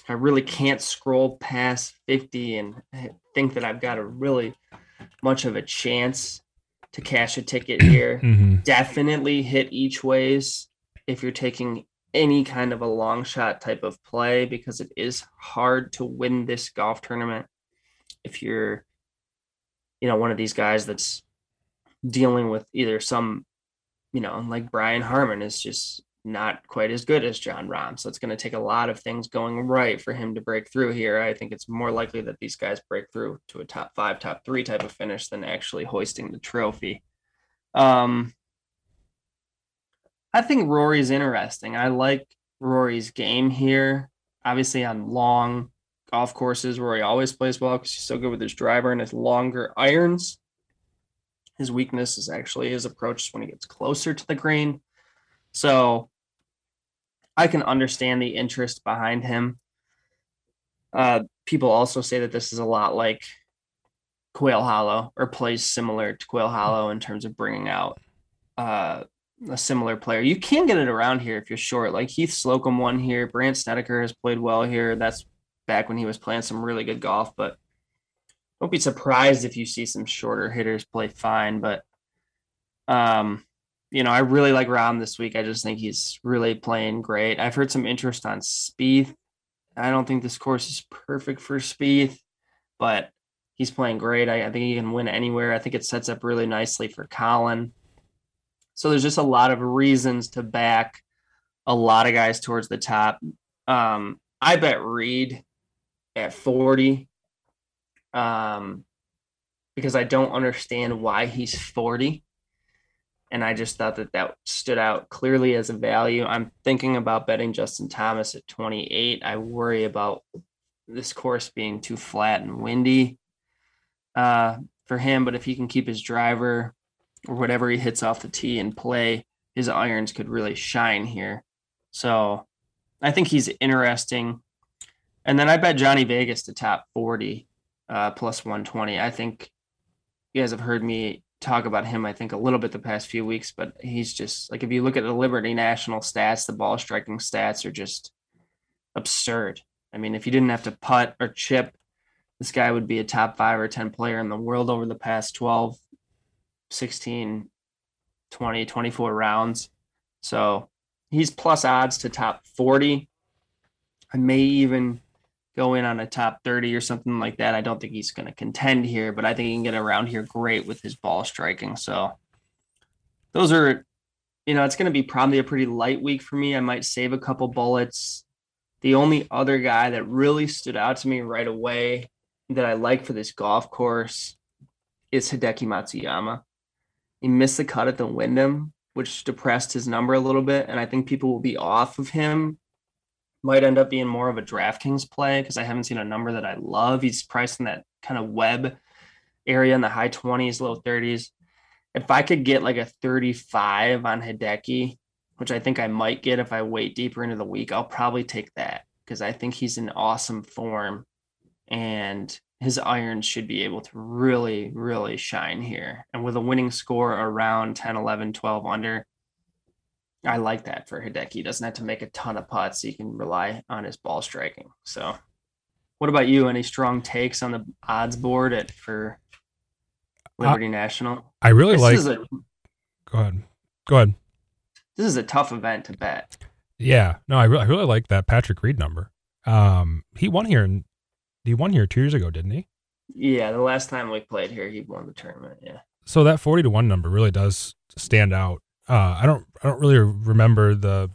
I really can't scroll past 50 and think that I've got a really much of a chance to cash a ticket here. Mm-hmm. Definitely hit each ways if you're taking any kind of a long shot type of play because it is hard to win this golf tournament if you're you know one of these guys that's dealing with either some you know like Brian Harman is just not quite as good as Jon Rahm so it's going to take a lot of things going right for him to break through here I think it's more likely that these guys break through to a top 5 top 3 type of finish than actually hoisting the trophy um I think Rory's interesting. I like Rory's game here. Obviously, on long golf courses, Rory always plays well because he's so good with his driver and his longer irons. His weakness is actually his approach when he gets closer to the green. So I can understand the interest behind him. Uh, people also say that this is a lot like Quail Hollow or plays similar to Quail Hollow in terms of bringing out uh, a similar player. You can get it around here if you're short. Like Heath Slocum won here. Brandt Snedeker has played well here. That's back when he was playing some really good golf. But don't be surprised if you see some shorter hitters play fine. But um, you know, I really like Rahm this week. I just think he's really playing great. I've heard some interest on Spieth. I don't think this course is perfect for Spieth, but he's playing great. I, I think he can win anywhere. I think it sets up really nicely for Colin. So there's just a lot of reasons to back a lot of guys towards the top. Um, I bet Reed at 40 um, because I don't understand why he's 40. And I just thought that that stood out clearly as a value. I'm thinking about betting Justin Thomas at 28. I worry about this course being too flat and windy uh, for him, but if he can keep his driver or whatever he hits off the tee and play, his irons could really shine here. So I think he's interesting. And then I bet Johnny Vegas to top 40 uh, plus 120. I think you guys have heard me talk about him, I think, a little bit the past few weeks, but he's just like if you look at the Liberty National stats, the ball striking stats are just absurd. I mean, if you didn't have to putt or chip, this guy would be a top five or 10 player in the world over the past 12, 16, 20, 24 rounds. So he's plus odds to top 40. I may even go in on a top 30 or something like that. I don't think he's going to contend here, but I think he can get around here great with his ball striking. So those are, you know, it's going to be probably a pretty light week for me. I might save a couple bullets. The only other guy that really stood out to me right away that I like for this golf course is Hideki Matsuyama. He missed the cut at the Wyndham, which depressed his number a little bit. And I think people will be off of him. Might end up being more of a DraftKings play because I haven't seen a number that I love. He's priced in that kind of Webb area in the high 20s, low 30s. If I could get like a 35 on Hideki, which I think I might get if I wait deeper into the week, I'll probably take that because I think he's in awesome form and his irons should be able to really, really shine here. And with a winning score around 10, 11, 12 under, I like that for Hideki. He doesn't have to make a ton of putts. He can rely on his ball striking. So, what about you? Any strong takes on the odds board at for Liberty National? I really this like. A, go ahead. Go ahead. This is a tough event to bet. Yeah, no, I really, I really like that Patrick Reed number. Um, he won here in he won here two years ago, didn't he? Yeah, the last time we played here, he won the tournament. Yeah. So that forty to one number really does stand out. Uh, I don't I don't really remember the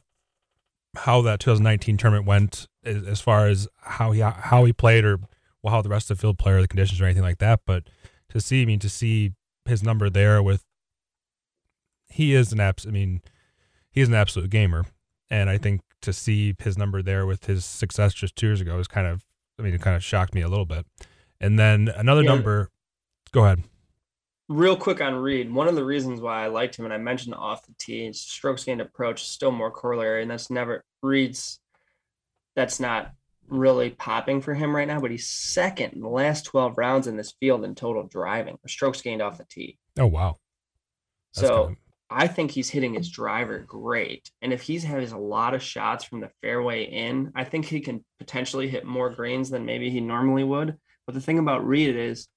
how that 2019 tournament went as, as far as how he how he played or well, how the rest of the field played or the conditions or anything like that. But to see, I mean, to see his number there with he is an abs. I mean, he's an absolute gamer, and I think to see his number there with his success just two years ago is kind of I mean, it kind of shocked me a little bit. And then another yeah. number. Go ahead. Real quick on Reed, one of the reasons why I liked him, and I mentioned off the tee, strokes gained approach is still more corollary, and that's never Reed's. That's not really popping for him right now, but he's second in the last 12 rounds in this field in total driving or strokes gained off the tee. Oh wow. That's so. I think he's hitting his driver great. And if he's has a lot of shots from the fairway in, I think he can potentially hit more greens than maybe he normally would. But the thing about Reed is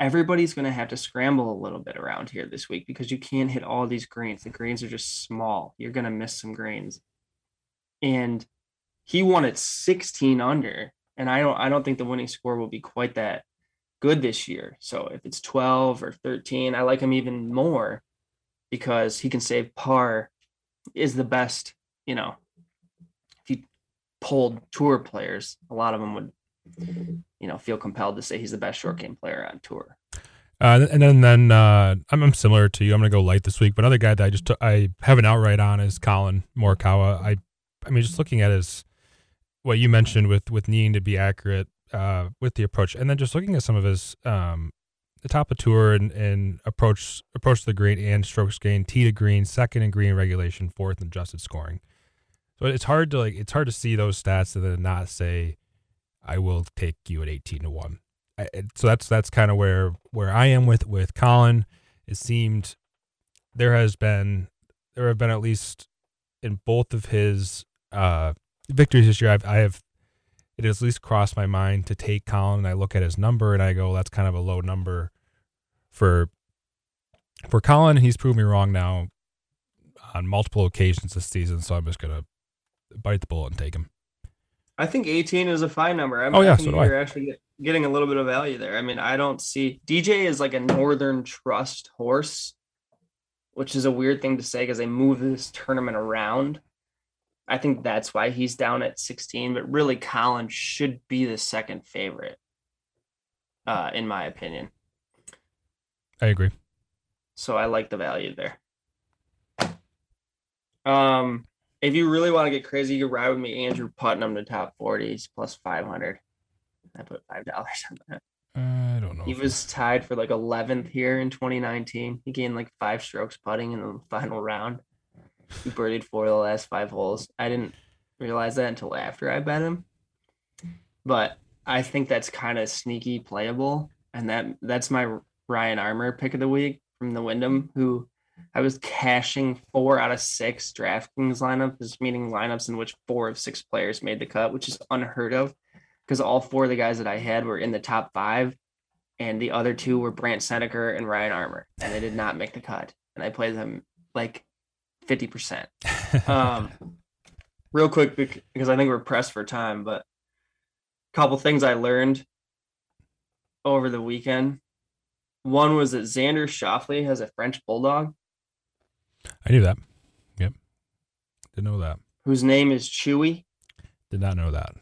everybody's going to have to scramble a little bit around here this week because you can't hit all these greens. The greens are just small. You're going to miss some greens. And he won at 16 under. And I don't I don't think the winning score will be quite that good this year. So if it's 12 or 13, I like him even more because he can save par is the best, you know, if you pulled tour players, a lot of them would, you know, feel compelled to say he's the best short game player on tour. Uh, and then, then uh, I'm, I'm similar to you. I'm going to go light this week. But another guy that I just took, I have an outright on is Collin Morikawa. I, I mean, just looking at his what you mentioned with with needing to be accurate uh, with the approach, and then just looking at some of his um, the top of tour and, and approach approach to the green and strokes gain, tee to green, second in green regulation, fourth in adjusted scoring. So it's hard to like it's hard to see those stats and then not say, I will take you at eighteen to one. I, so that's that's kind of where where I am with with Collin. It seemed there has been there have been at least in both of his uh, victories this year. I've I have it has at least crossed my mind to take Collin and I look at his number and I go, that's kind of a low number for for Collin He's proved me wrong now on multiple occasions this season, so I'm just gonna bite the bullet and take him. I think 18 is a fine number. I'm oh yeah, so you're actually getting a little bit of value there. I mean, I don't see DJ is like a Northern Trust horse, which is a weird thing to say because they move this tournament around. I think that's why he's down at 16, but really Collin should be the second favorite, uh, in my opinion. I agree. So I like the value there. Um, if you really want to get crazy, you can ride with me, Andrew Putnam to top 40s plus 500. I put five dollars on that. I don't know. He was tied for like 11th here in 2019. He gained like five strokes putting in the final round. He birdied four of the last five holes. I didn't realize that until after I bet him. But I think that's kind of sneaky playable. And that that's my Ryan Armour pick of the week from the Wyndham, who I was cashing four out of six DraftKings lineups, meaning lineups in which four of six players made the cut, which is unheard of because all four of the guys that I had were in the top five, and the other two were Brandt Snedeker and Ryan Armour, and they did not make the cut. And I played them like 50%. Um, real quick, because I think we're pressed for time, but a couple things I learned over the weekend. One was that Xander Schauffele has a French bulldog. I knew that. Yep. Didn't know that. Whose name is Chewy. Did not know that.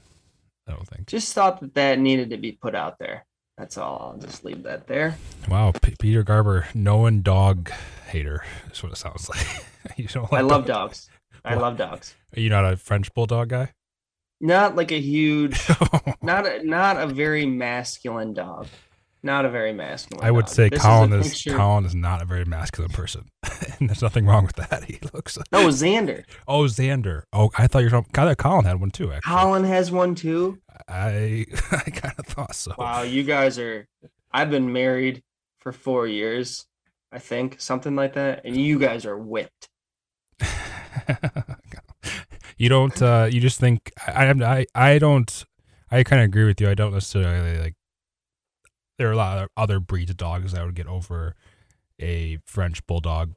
I don't think. Just thought that that needed to be put out there. That's all. I'll just leave that there. Wow, P- Peter Garber, known dog hater. That's what it sounds like. you don't like I love dogs. I What? love dogs. Are you not a French bulldog guy? Not like a huge, not a, not a very masculine dog. Not a very masculine. I would dog. say This Collin a is Collin is not a very masculine person, and there's nothing wrong with that. He looks. No, Xander. Oh, Xander. Oh, I thought you were talking. I thought Collin had one too. Actually, Collin has one too. I I kind of thought so. Wow, you guys are. I've been married for four years, I think, something like that, and you guys are whipped. you don't. Uh, you just think. I I I don't. I kind of agree with you. I don't necessarily like. There are a lot of other breeds of dogs that would get over a French bulldog.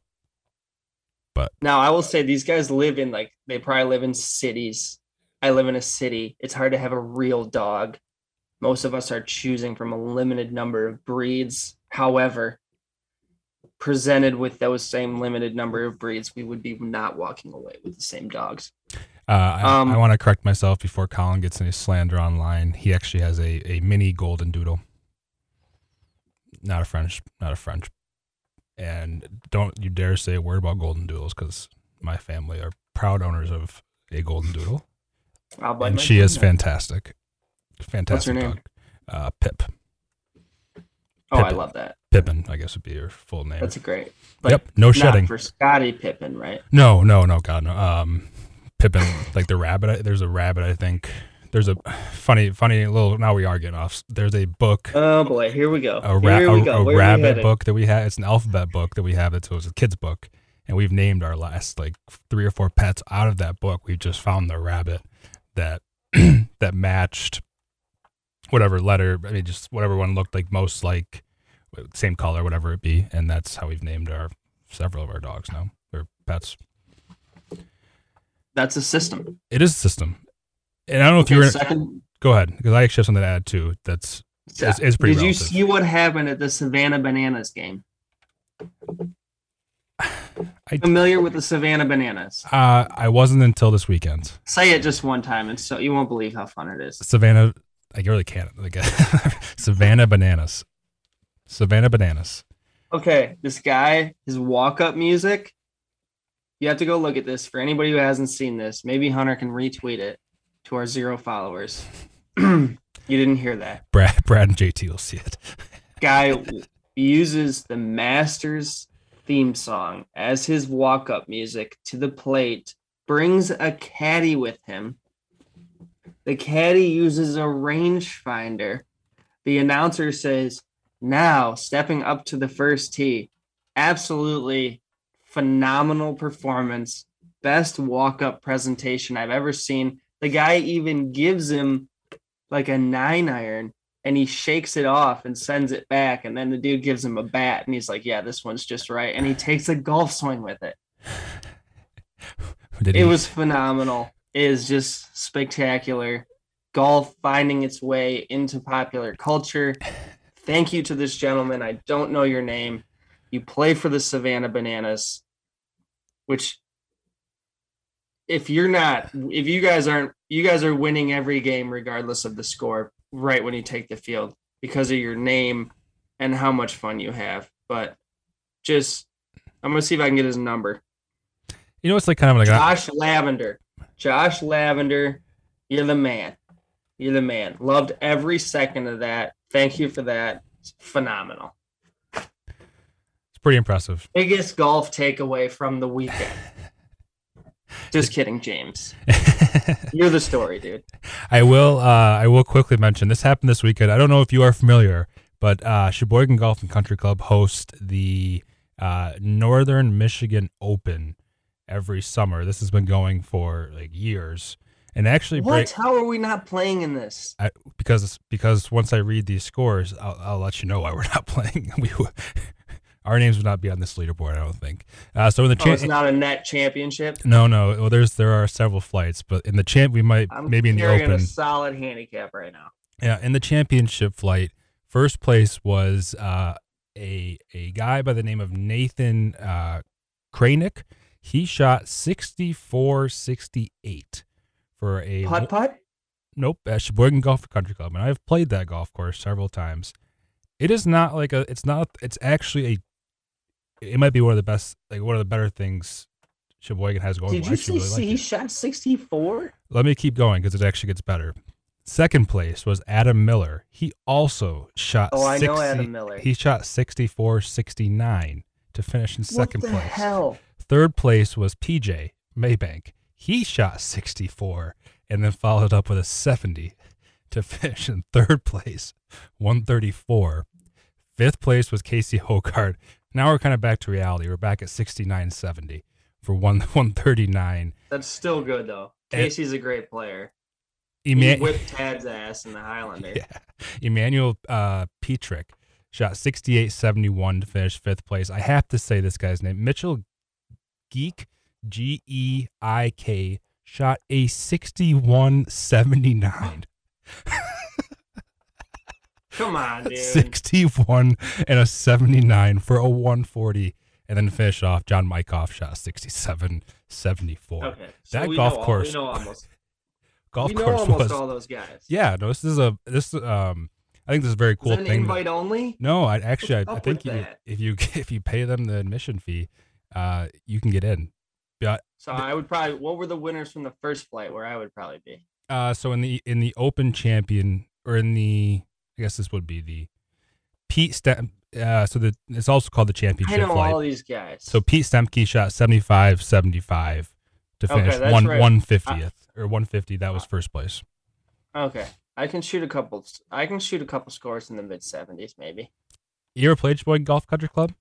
But now, I will say these guys live in like they probably live in cities. I live in a city. It's hard to have a real dog. Most of us are choosing from a limited number of breeds. However, presented with those same limited number of breeds, we would be not walking away with the same dogs. Uh, I, Um, I want to correct myself before Collin gets any slander online. He actually has a, a mini golden doodle, not a French, not a French. And don't you dare say a word about golden doodles because my family are proud owners of a golden doodle, and she is now. fantastic, fantastic What's her name? Uh, Pip, Oh, I love that. Pippin, I guess would be her full name. That's great. yep, no Not shedding. for Scottie Pippen, right? No, no, no, God, no. Um, Pippin, like the rabbit. There's a rabbit. I think there's a funny, funny little. Now we are getting off. There's a book, Oh boy, here we go. a, ra- here we go. a Where are we rabbit book that we have. It's an alphabet book that we have. It's, so it's a kid's book, and we've named our last like three or four pets out of that book. We just found the rabbit that that matched whatever letter. I mean, just whatever one looked like most like same color, whatever it be, and that's how we've named our several of our dogs now. Or pets. That's a system. It is a system. And I don't know if Okay, you're gonna second. go ahead because I actually have something to add too. That's it's, it's pretty. Did you see what happened at the Savannah Bananas game? I- Familiar with the Savannah Bananas? Uh, I wasn't until this weekend. Say it just one time, and so you won't believe how fun it is. Savannah, I really can't. Like Savannah bananas, Savannah bananas. Okay, this guy, his walk-up music. You have to go look at this. For anybody who hasn't seen this, maybe Hunter can retweet it to our zero followers. you didn't hear that. Brad, Brad and JT will see it. guy uses the Masters theme song as his walk up music to the plate, brings a caddy with him. The caddy uses a rangefinder. The announcer says, Now stepping up to the first tee. Absolutely phenomenal performance. Best walk up presentation I've ever seen. The guy even gives him like a nine iron and he shakes it off and sends it back. And then the dude gives him a bat and he's like, Yeah, this one's just right. And he takes a golf swing with it. Did It he- was phenomenal. It is just spectacular. Golf finding its way into popular culture. Thank you to this gentleman. I don't know your name. You play for the Savannah Bananas, which if you're not if you guys aren't you guys are winning every game regardless of the score right when you take the field because of your name and how much fun you have. But just I'm gonna see if I can get his number. You know, it's like kind of like a, Josh Lavender. Josh Lavender, you're the man. You're the man. Loved every second of that. Thank you for that. It's phenomenal. it's pretty impressive. Biggest golf takeaway from the weekend. Just kidding, James. You're the story, dude. I will. Uh, I will quickly mention this happened this weekend. I don't know if you are familiar, but uh, Cheboygan Golf and Country Club host the uh, Northern Michigan Open every summer. This has been going for like years, and actually What? break How are we not playing in this? I, because because once I read these scores, I'll, I'll let you know why we're not playing. We our names would not be on this leaderboard. I don't think. Uh, so in the Oh, it's not a net championship. no, no. Well, there's there are several flights, but in the champ, we might I'm maybe in the open. a solid handicap right now. Yeah, in the championship flight, first place was uh, a a guy by the name of Nathan uh, Kranick. He shot 64-68 for a Putt putt. nope at Cheboygan Golf Country Club, and I've played that golf course several times. It is not like a. It's not. It's actually a. It might be one of the best, like one of the better things Cheboygan has going. Did you see? Really he shot sixty four. Let me keep going because it actually gets better. Second place was Adam Miller. He also shot. Oh, 60, I know Adam Miller. He shot 64 69 to finish in second what the place. Hell? Third place was PJ Maybank. He shot 64 and then followed up with a 70 to finish in third place, 134. Fifth place was Casey Hogart. Now we're kind of back to reality. We're back at 69 70 for one 139. That's still good though. Casey's a great player. Eman- he whipped Tad's ass in the Highlander. Yeah. Emmanuel uh, Petrick shot 68-71 to finish fifth place. I have to say this guy's name. Mitchell Geik, G E I K, shot a 61-79. Come on, dude. 61 and a 79 for a 140 and then finish off. John Mykoff shot 67 74. Okay. So that golf know, course. Almost. golf we know course almost was, all those guys. Yeah, no, this is a this um I think this is a very cool thing. Invite that, only? No, I actually I, I, think you, if you if you pay them the admission fee, uh you can get in. Yeah. So I would probably what were the winners from the first flight where I would probably be? Uh so in the in the open champion or in the I guess this would be the Pete Stem uh, so the it's also called the championship I know flight. all these guys. So Pete Stemke shot 75 75 to finish okay, one right. 150th or 150 that was first place. Okay. I can shoot a couple I can shoot a couple scores in the mid 70s maybe. You ever played Cheboygan Golf Country Club?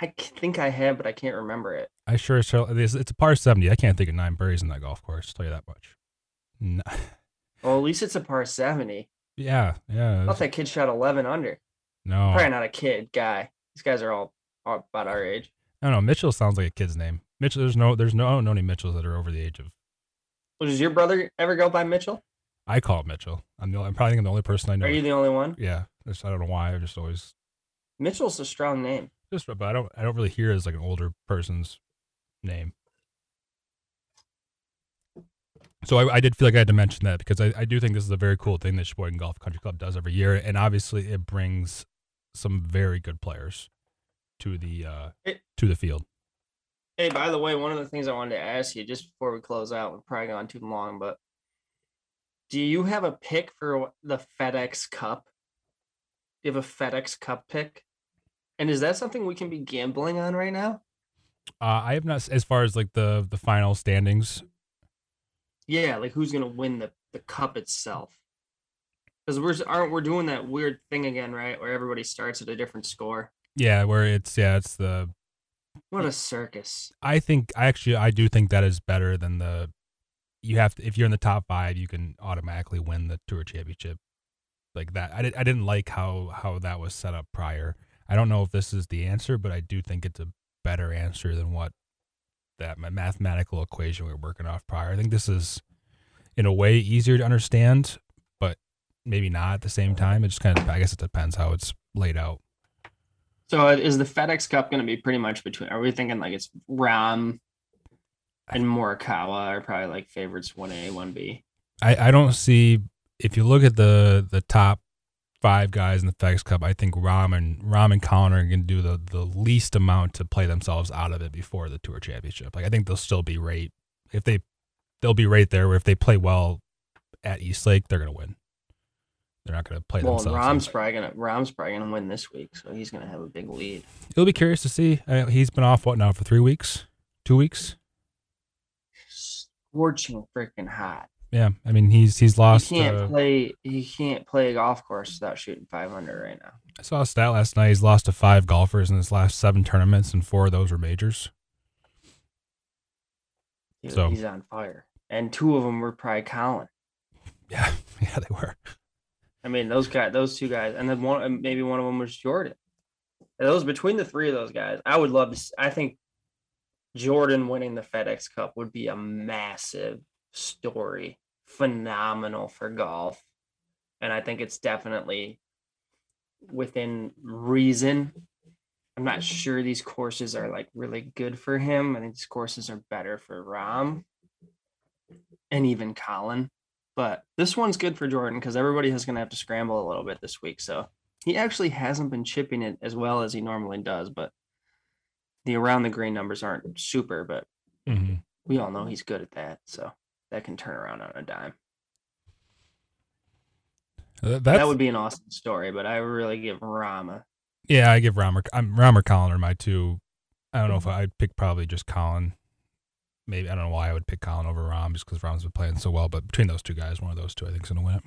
I think I have, but I can't remember it. I sure it's, it's a par 70. I can't think of nine birdies in that golf course, tell you that much. No. Well, at least it's a par 70. Yeah, yeah. I thought that kid shot 11 under. No, probably not a kid guy. These guys are all, all about our age. I don't know. Mitchell sounds like a kid's name. Mitchell. There's no. There's no. I don't know any Mitchells that are over the age of. Well, does your brother ever go by Mitchell? I call him Mitchell. I'm the. I'm probably I'm the only person I know. Are you the only one? Yeah. Just, I don't know why. I just always. Mitchell's a strong name. Just, but I don't. I don't really hear it as like an older person's name. So I, I, did feel like I had to mention that because I, I do think this is a very cool thing that Cheboygan Golf Country Club does every year, and obviously it brings some very good players to the uh, it, to the field. Hey, by the way, one of the things I wanted to ask you just before we close out, we're probably gone too long, but do you have a pick for the FedEx Cup? Do you have a FedEx Cup pick? And is that something we can be gambling on right now? Uh, I have not, as far as like the the final standings. Yeah, like who's gonna win the the cup itself? Because we're aren't we're doing that weird thing again, right? Where everybody starts at a different score. Yeah, where it's yeah, it's the. What a circus! I think I actually I do think that is better than the. You have to if you're in the top five, you can automatically win the tour championship, like that. I did I didn't like how how that was set up prior. I don't know if this is the answer, but I do think it's a better answer than what that my mathematical equation we were working off prior. I think this is in a way easier to understand, but maybe not at the same time. It just kind of I guess it depends how it's laid out. So is the FedEx Cup going to be pretty much between? Are we thinking like it's Rahm and Morikawa are probably like favorites one A one B? I I don't see if you look at the the top five guys in the FedEx Cup, I think Rahm and Rahm and Collin are going to do the the least amount to play themselves out of it before the Tour Championship. Like I think they'll still be right if they they'll be right there. Where if they play well at East Lake, they're going to win. They're not going to play well, themselves. Well, Rahm's probably going to Rahm's probably going to win this week, so he's going to have a big lead. You'll be curious to see. Uh, he's been off what now for three weeks, two weeks. Scorching freaking hot. Yeah, I mean he's he's lost. He can't uh, play. He can't play a golf course without shooting 500 right now. I saw a stat last night. He's lost to five golfers in his last seven tournaments, and four of those were majors. Dude, so he's on fire, and two of them were probably Collin. Yeah, yeah, they were. I mean, those guys, those two guys, and then one, maybe one of them was Jordan. And those between the three of those guys, I would love to. I think Jordan winning the FedEx Cup would be a massive story, phenomenal for golf, and I think it's definitely within reason. I'm not sure these courses are like really good for him. I think these courses are better for Rahm and even Collin. But this one's good for Jordan because everybody is going to have to scramble a little bit this week. So He actually hasn't been chipping it as well as he normally does, but the around the green numbers aren't super, but hmm we all know he's good at that. So that can turn around on a dime. That's, that would be an awesome story, but I really give Rama. yeah. I give Rama. Um, I'm Rahm or Collin are my two. I don't know if mm-hmm. I'd pick probably just Collin. Maybe I don't know why I would pick Collin over Rahm just because Rahm's been playing so well. But between those two guys, one of those two I think is going to win it,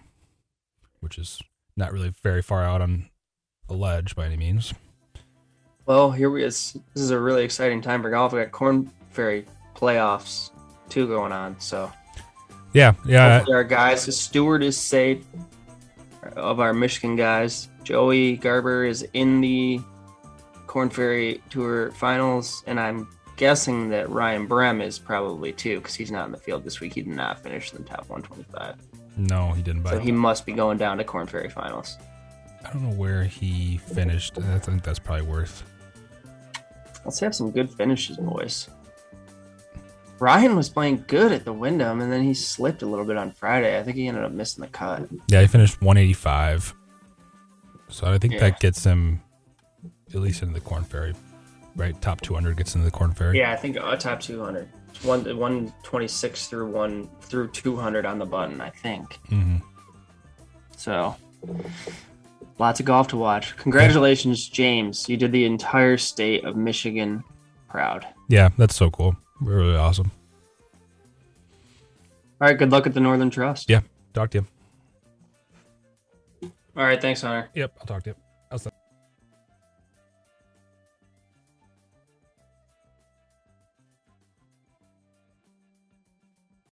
which is not really very far out on a ledge by any means. Well, here we is. This is a really exciting time for golf. We got Korn Ferry playoffs two going on, so Yeah, yeah. hopefully our guys. The steward is safe of our Michigan guys. Joey Garber is in the Korn Ferry Tour finals, and I'm guessing that Ryan Brehm is probably too, because he's not in the field this week. He did not finish in the top 125, No, he didn't. So he must be going down to Korn Ferry finals. I don't know where he finished. I think that's probably worth. Let's have some good finishes, boys. Ryan was playing good at the Wyndham, and then he slipped a little bit on Friday. I think he ended up missing the cut. Yeah, he finished 185. So I think Yeah. that gets him at least into the Korn Ferry, right? Top 200 gets into the Korn Ferry. Yeah, I think uh, top 200. It's One 126 through one through 200 on the button, I think. hmm So, lots of golf to watch. Congratulations, James. You did the entire state of Michigan proud. Yeah, that's so cool. Really awesome. All right, good luck at the Northern Trust. Yeah, talk to you. All right, thanks, Hunter. Yep, I'll talk to you.